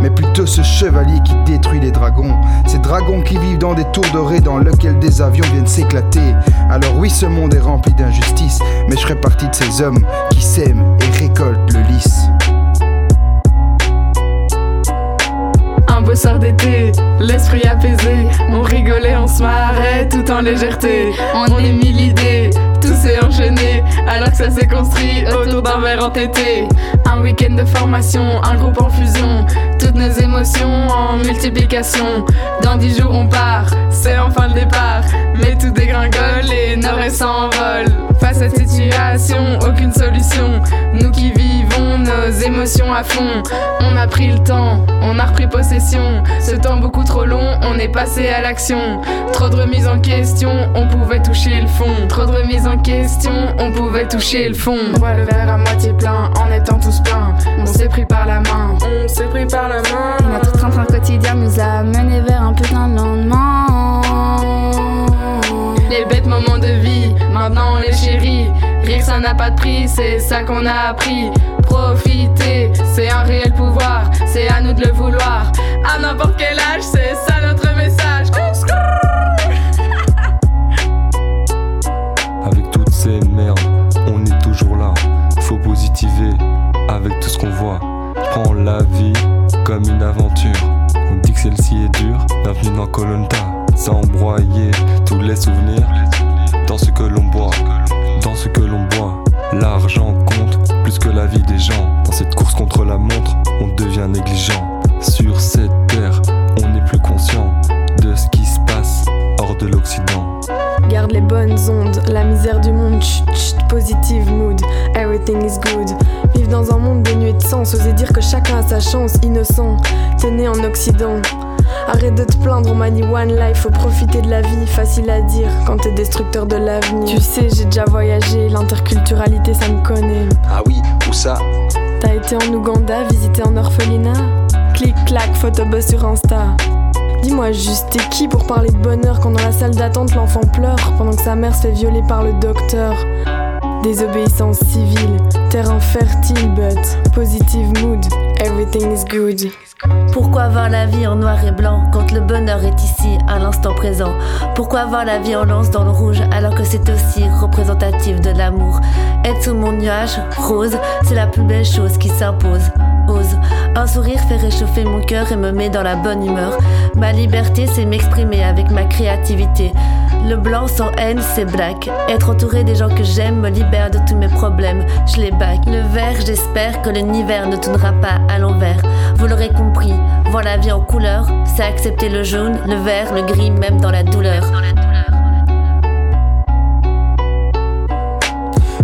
mais plutôt ce chevalier qui détruit les dragons. Ces dragons qui vivent dans des tours dorées dans lesquelles des avions viennent s'éclater. Alors oui, ce monde est rempli d'injustice, mais je ferai partie de ces hommes qui sèment et récoltent le lys. Un beau soir d'été, l'esprit apaisé, on rigolait, on se marrait tout en légèreté. On émit l'idée, tout s'est enchaîné, alors que ça s'est construit autour d'un verre entêté. Un week-end de formation, un groupe en fusion, toutes nos émotions en multiplication. Dans dix jours on part, c'est enfin le départ, mais tout dégringole et nos rêves s'envolent. Face à cette situation, aucune solution. Nous qui vivons nos émotions à fond, on a pris le temps, on a repris possession. Ce temps beaucoup trop long, on est passé à l'action. Trop de remises en question, on pouvait toucher le fond. Trop de remises en question, on pouvait toucher le fond. On voit le verre à moitié plein en étant tous pleins. On s'est pris par la main, on s'est pris par la main. Notre train-train quotidien nous a menés vers un putain Rire ça n'a pas de prix, c'est ça qu'on a appris. Profiter, c'est un réel pouvoir, c'est à nous de le vouloir. À n'importe quel âge, c'est ça notre message. Avec toutes ces merdes, on est toujours là. Faut positiver avec tout ce qu'on voit. Prends la vie comme une aventure. On dit que celle-ci est dure, bienvenue dans Colonta. Sans broyer tous les souvenirs dans ce que l'on boit, que l'on boit. L'argent compte plus que la vie des gens. Dans cette course contre la montre, on devient négligent. Sur cette terre, on n'est plus conscient de ce qui se passe hors de l'Occident. Garde les bonnes misère du monde. Chut, chut, positive mood, everything is good. Vivre dans un monde dénué de sens, oser dire que chacun a sa chance, innocent. T'es né en Occident. Arrête de te plaindre, on m'a dit one life, faut profiter de la vie, facile à dire quand t'es destructeur de l'avenir. Tu sais, j'ai déjà voyagé, l'interculturalité ça me connaît. Ah oui, où ça? T'as été en Ouganda, visité en orphelinat? Clic clac, photobuzz sur Insta. Dis-moi juste, t'es qui pour parler de bonheur quand dans la salle d'attente l'enfant pleure pendant que sa mère se fait violer par le docteur? Désobéissance civile, terrain fertile, but positive mood, everything is good. Pourquoi voir la vie en noir et blanc quand le bonheur est ici, à l'instant présent? Pourquoi voir la vie en lance dans le rouge alors que c'est aussi représentatif de l'amour? Être sous mon nuage, rose, c'est la plus belle chose qui s'impose. Ose. Un sourire fait réchauffer mon cœur et me met dans la bonne humeur. Ma liberté, c'est m'exprimer avec ma créativité. Le blanc sans haine, c'est black. Être entouré des gens que j'aime me libère de tous mes problèmes. Je les back. Le vert, j'espère que l'univers ne tournera pas à l'envers. Vous l'aurez compris, voir la vie en couleur, c'est accepter le jaune, le vert, le gris, même dans la douleur.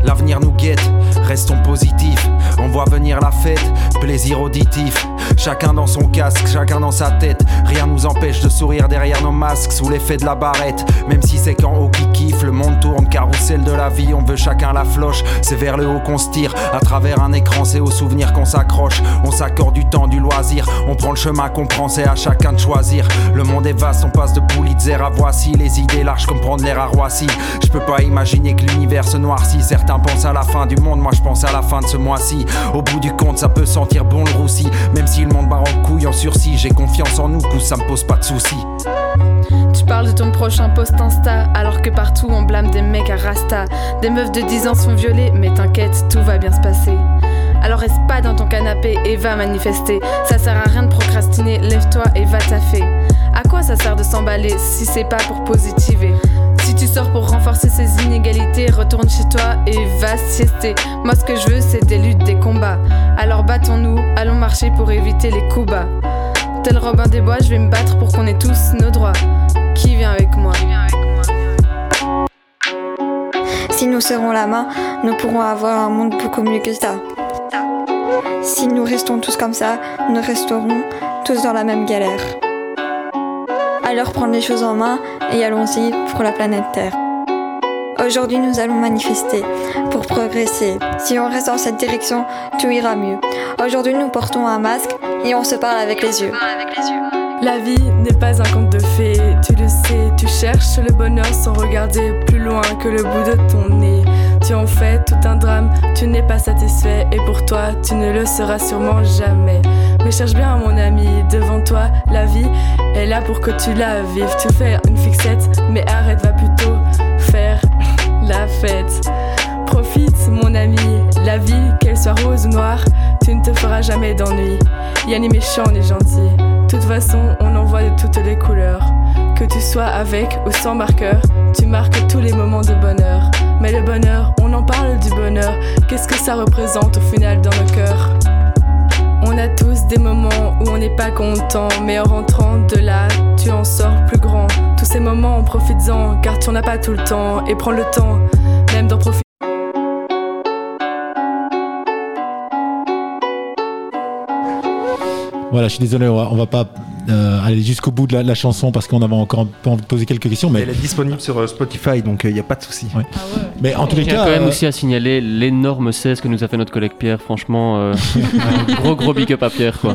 L'avenir nous guette, restons positifs. On voit venir la fête, plaisir auditif. Chacun dans son casque, chacun dans sa tête. Rien nous empêche de sourire derrière nos masques sous l'effet de la barrette. Même si c'est qu'en haut qui kiffe, le monde tourne, carrousel de la vie, on veut chacun la floche. C'est vers le haut qu'on se tire, à travers un écran, c'est aux souvenirs qu'on s'accroche. On s'accorde du temps, du loisir, on prend le chemin qu'on prend, c'est à chacun de choisir. Le monde est vaste, on passe de Pulitzer à voici, les idées larges comme prendre l'air à Roissy. Je peux pas imaginer que l'univers se noircit. Certains pensent à la fin du monde, moi je pense à la fin de ce mois-ci. Au bout du compte, ça peut sentir bon le roussi, même si le monde barre en couille en sursis. J'ai confiance en nous, coup ça me pose pas de soucis. Tu parles de ton prochain post Insta, alors que partout on blâme des mecs à Rasta. Des meufs de 10 ans sont violées, mais t'inquiète, tout va bien se passer. Alors reste pas dans ton canapé et va manifester. Ça sert à rien de procrastiner, lève-toi et va taffer. À quoi ça sert de s'emballer si c'est pas pour positiver? Si tu sors pour renforcer ces inégalités, retourne chez toi et va siester. Moi, ce que je veux, c'est des luttes, des combats. Alors battons-nous, allons marcher pour éviter les coups bas. Tel Robin des Bois, je vais me battre pour qu'on ait tous nos droits. Qui vient avec moi? Si nous serrons la main, nous pourrons avoir un monde beaucoup mieux que ça. Si nous restons tous comme ça, nous resterons tous dans la même galère. Alors prendre les choses en main et allons-y pour la planète Terre. Aujourd'hui, nous allons manifester pour progresser. Si on reste dans cette direction, tout ira mieux. Aujourd'hui, nous portons un masque et on se parle avec les yeux. La vie n'est pas un conte de fées, tu le sais, tu cherches le bonheur sans regarder plus loin que le bout de ton nez. Tu en fais tout un drame, tu n'es pas satisfait et pour toi, tu ne le seras sûrement jamais. Mais cherche bien mon ami, devant toi, la vie est là pour que tu la vives. Tu fais une fixette, mais arrête, va plutôt faire la fête. Profite mon ami, la vie, qu'elle soit rose ou noire, tu ne te feras jamais d'ennui. Y'a ni méchant ni gentil. De toute façon, on en voit de toutes les couleurs. Que tu sois avec ou sans marqueur, tu marques tous les moments de bonheur. Mais le bonheur, on en parle du bonheur. Qu'est-ce que ça représente au final dans nos cœurs On a tous des moments où on n'est pas content, mais en rentrant de là, tu en sors plus grand. Tous ces moments, en profites-en, car tu n'en as pas tout le temps. Et prends le temps, même d'en profiter. Voilà, je suis désolé, on va, on va pas euh, aller jusqu'au bout de la, la chanson parce qu'on avait encore un peu envie de poser quelques questions. Mais Elle est disponible sur euh, Spotify, donc il n'y a pas de souci. Mais en tous les cas, quand même euh, aussi à signaler l'énorme 16 que nous a fait notre collègue Pierre. Franchement, euh, un gros gros big up à Pierre quoi.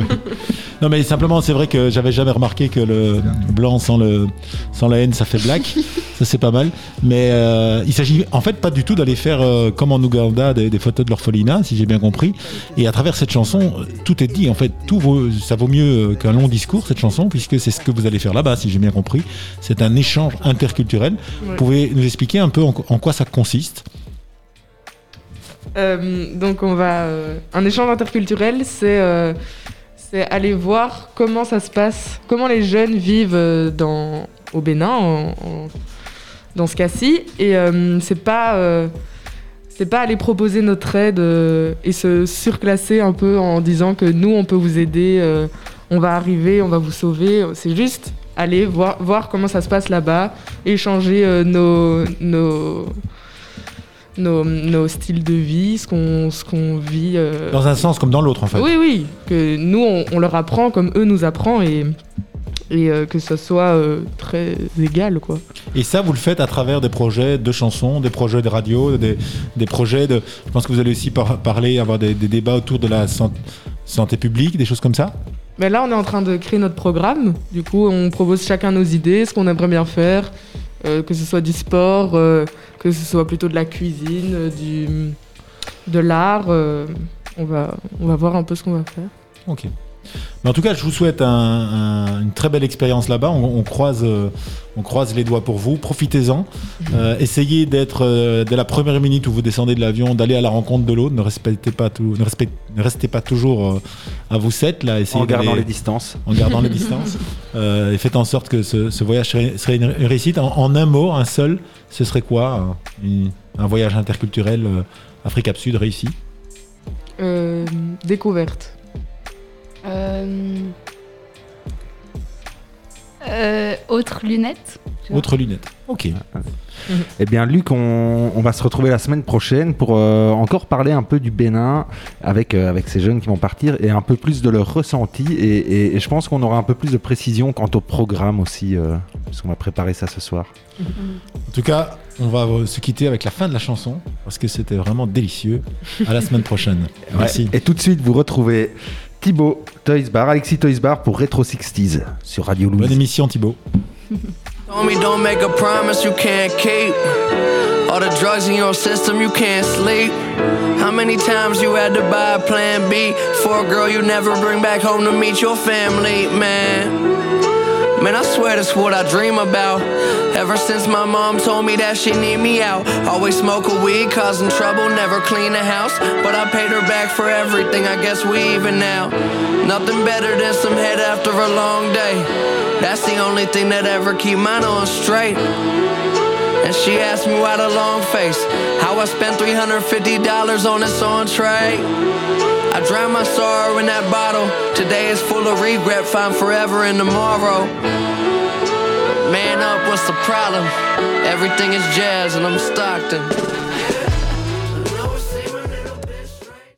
Non mais simplement c'est vrai que j'avais jamais remarqué que le blanc sans le sans la haine ça fait black. Ça c'est pas mal. Mais euh, il s'agit en fait pas du tout d'aller faire euh, comme en Ouganda des, des photos de l'orphelinat si j'ai bien compris. Et à travers cette chanson tout est dit. En fait tout vaut, ça vaut mieux euh, qu'un long discours cette chanson puisque c'est ce que vous allez faire là-bas si j'ai bien compris. C'est un échange interculturel. Vous pouvez nous expliquer un peu en, en quoi ça consiste? Euh, donc on va euh, un échange interculturel, c'est euh, c'est aller voir comment ça se passe, comment les jeunes vivent euh, dans au Bénin, dans ce cas-ci, et euh, c'est pas euh, aller proposer notre aide euh, et se surclasser un peu en disant que nous on peut vous aider, on va arriver, on va vous sauver. C'est juste aller voir comment ça se passe là-bas, échanger nos nos nos, nos styles de vie, ce qu'on qu'on vit. euh, Dans un sens comme dans l'autre, en fait. Oui, oui, que nous, on, on leur apprend comme eux nous apprennent et, et euh, que ce soit euh, très égal, quoi. Et ça, vous le faites à travers des projets de chansons, des projets de radio, des, des projets de. Je pense que vous allez aussi par- parler, avoir des, des débats autour de la san- santé publique, des choses comme ça? Mais là, on est en train de créer notre programme. Du coup, on propose chacun nos idées, ce qu'on aimerait bien faire, euh, que ce soit du sport, euh, que ce soit plutôt de la cuisine, euh, du, de l'art. on, va, on va voir un peu ce qu'on va faire. Ok. Mais en tout cas, je vous souhaite un- un- une très belle expérience là-bas. On, on croise, euh, on croise les doigts pour vous. Profitez-en. Euh, essayez d'être euh, dès la première minute où vous descendez de l'avion, d'aller à la rencontre de l'autre. Ne respectez pas tout, ne, respect- ne restez pas toujours euh, à vous sept là. Essayez En gardant les distances. En gardant les distances. Euh, et faites en sorte que ce, ce voyage serait, serait une réussite. En, en un mot, un seul, ce serait quoi un, une- un voyage interculturel euh, Afrique Sud réussi? Euh, découverte. Euh, euh, autre lunette. Autre lunette. Ok. Eh bien, Luc, on, on va se retrouver la semaine prochaine pour euh, encore parler un peu du Bénin avec, euh, avec ces jeunes qui vont partir et un peu plus de leur ressenti. Et, et- et je pense qu'on aura un peu plus de précision quant au programme aussi, euh, parce qu'on va préparer ça ce soir. En tout cas, on va se quitter avec la fin de la chanson parce que c'était vraiment délicieux. À la semaine prochaine. Ouais. Merci. Et tout de suite, vous retrouvez Thibaut Toys Bar, Alexis Toys Bar pour Retro 60s sur Radio Louise. Bonne émission, Thibaut. Don't make a promise you can't keep. All the drugs in your system, you can't sleep. How many times you had to buy a plan B? For a girl you never bring back home to meet your family, man? Man, I swear that's what I dream about. Ever since my mom told me that she need me out. Always smoke a weed, causing trouble, never clean the house. But I paid her back for everything, I guess we even now. Nothing better than some head after a long day. That's the only thing that ever keep mine on straight. And she asked me why the long face. How I spent $350 on this entree. I drown my sorrow in that bottle. Today is full of regret, find forever in tomorrow. Man up, what's the problem? Everything is jazz and I'm Stockton.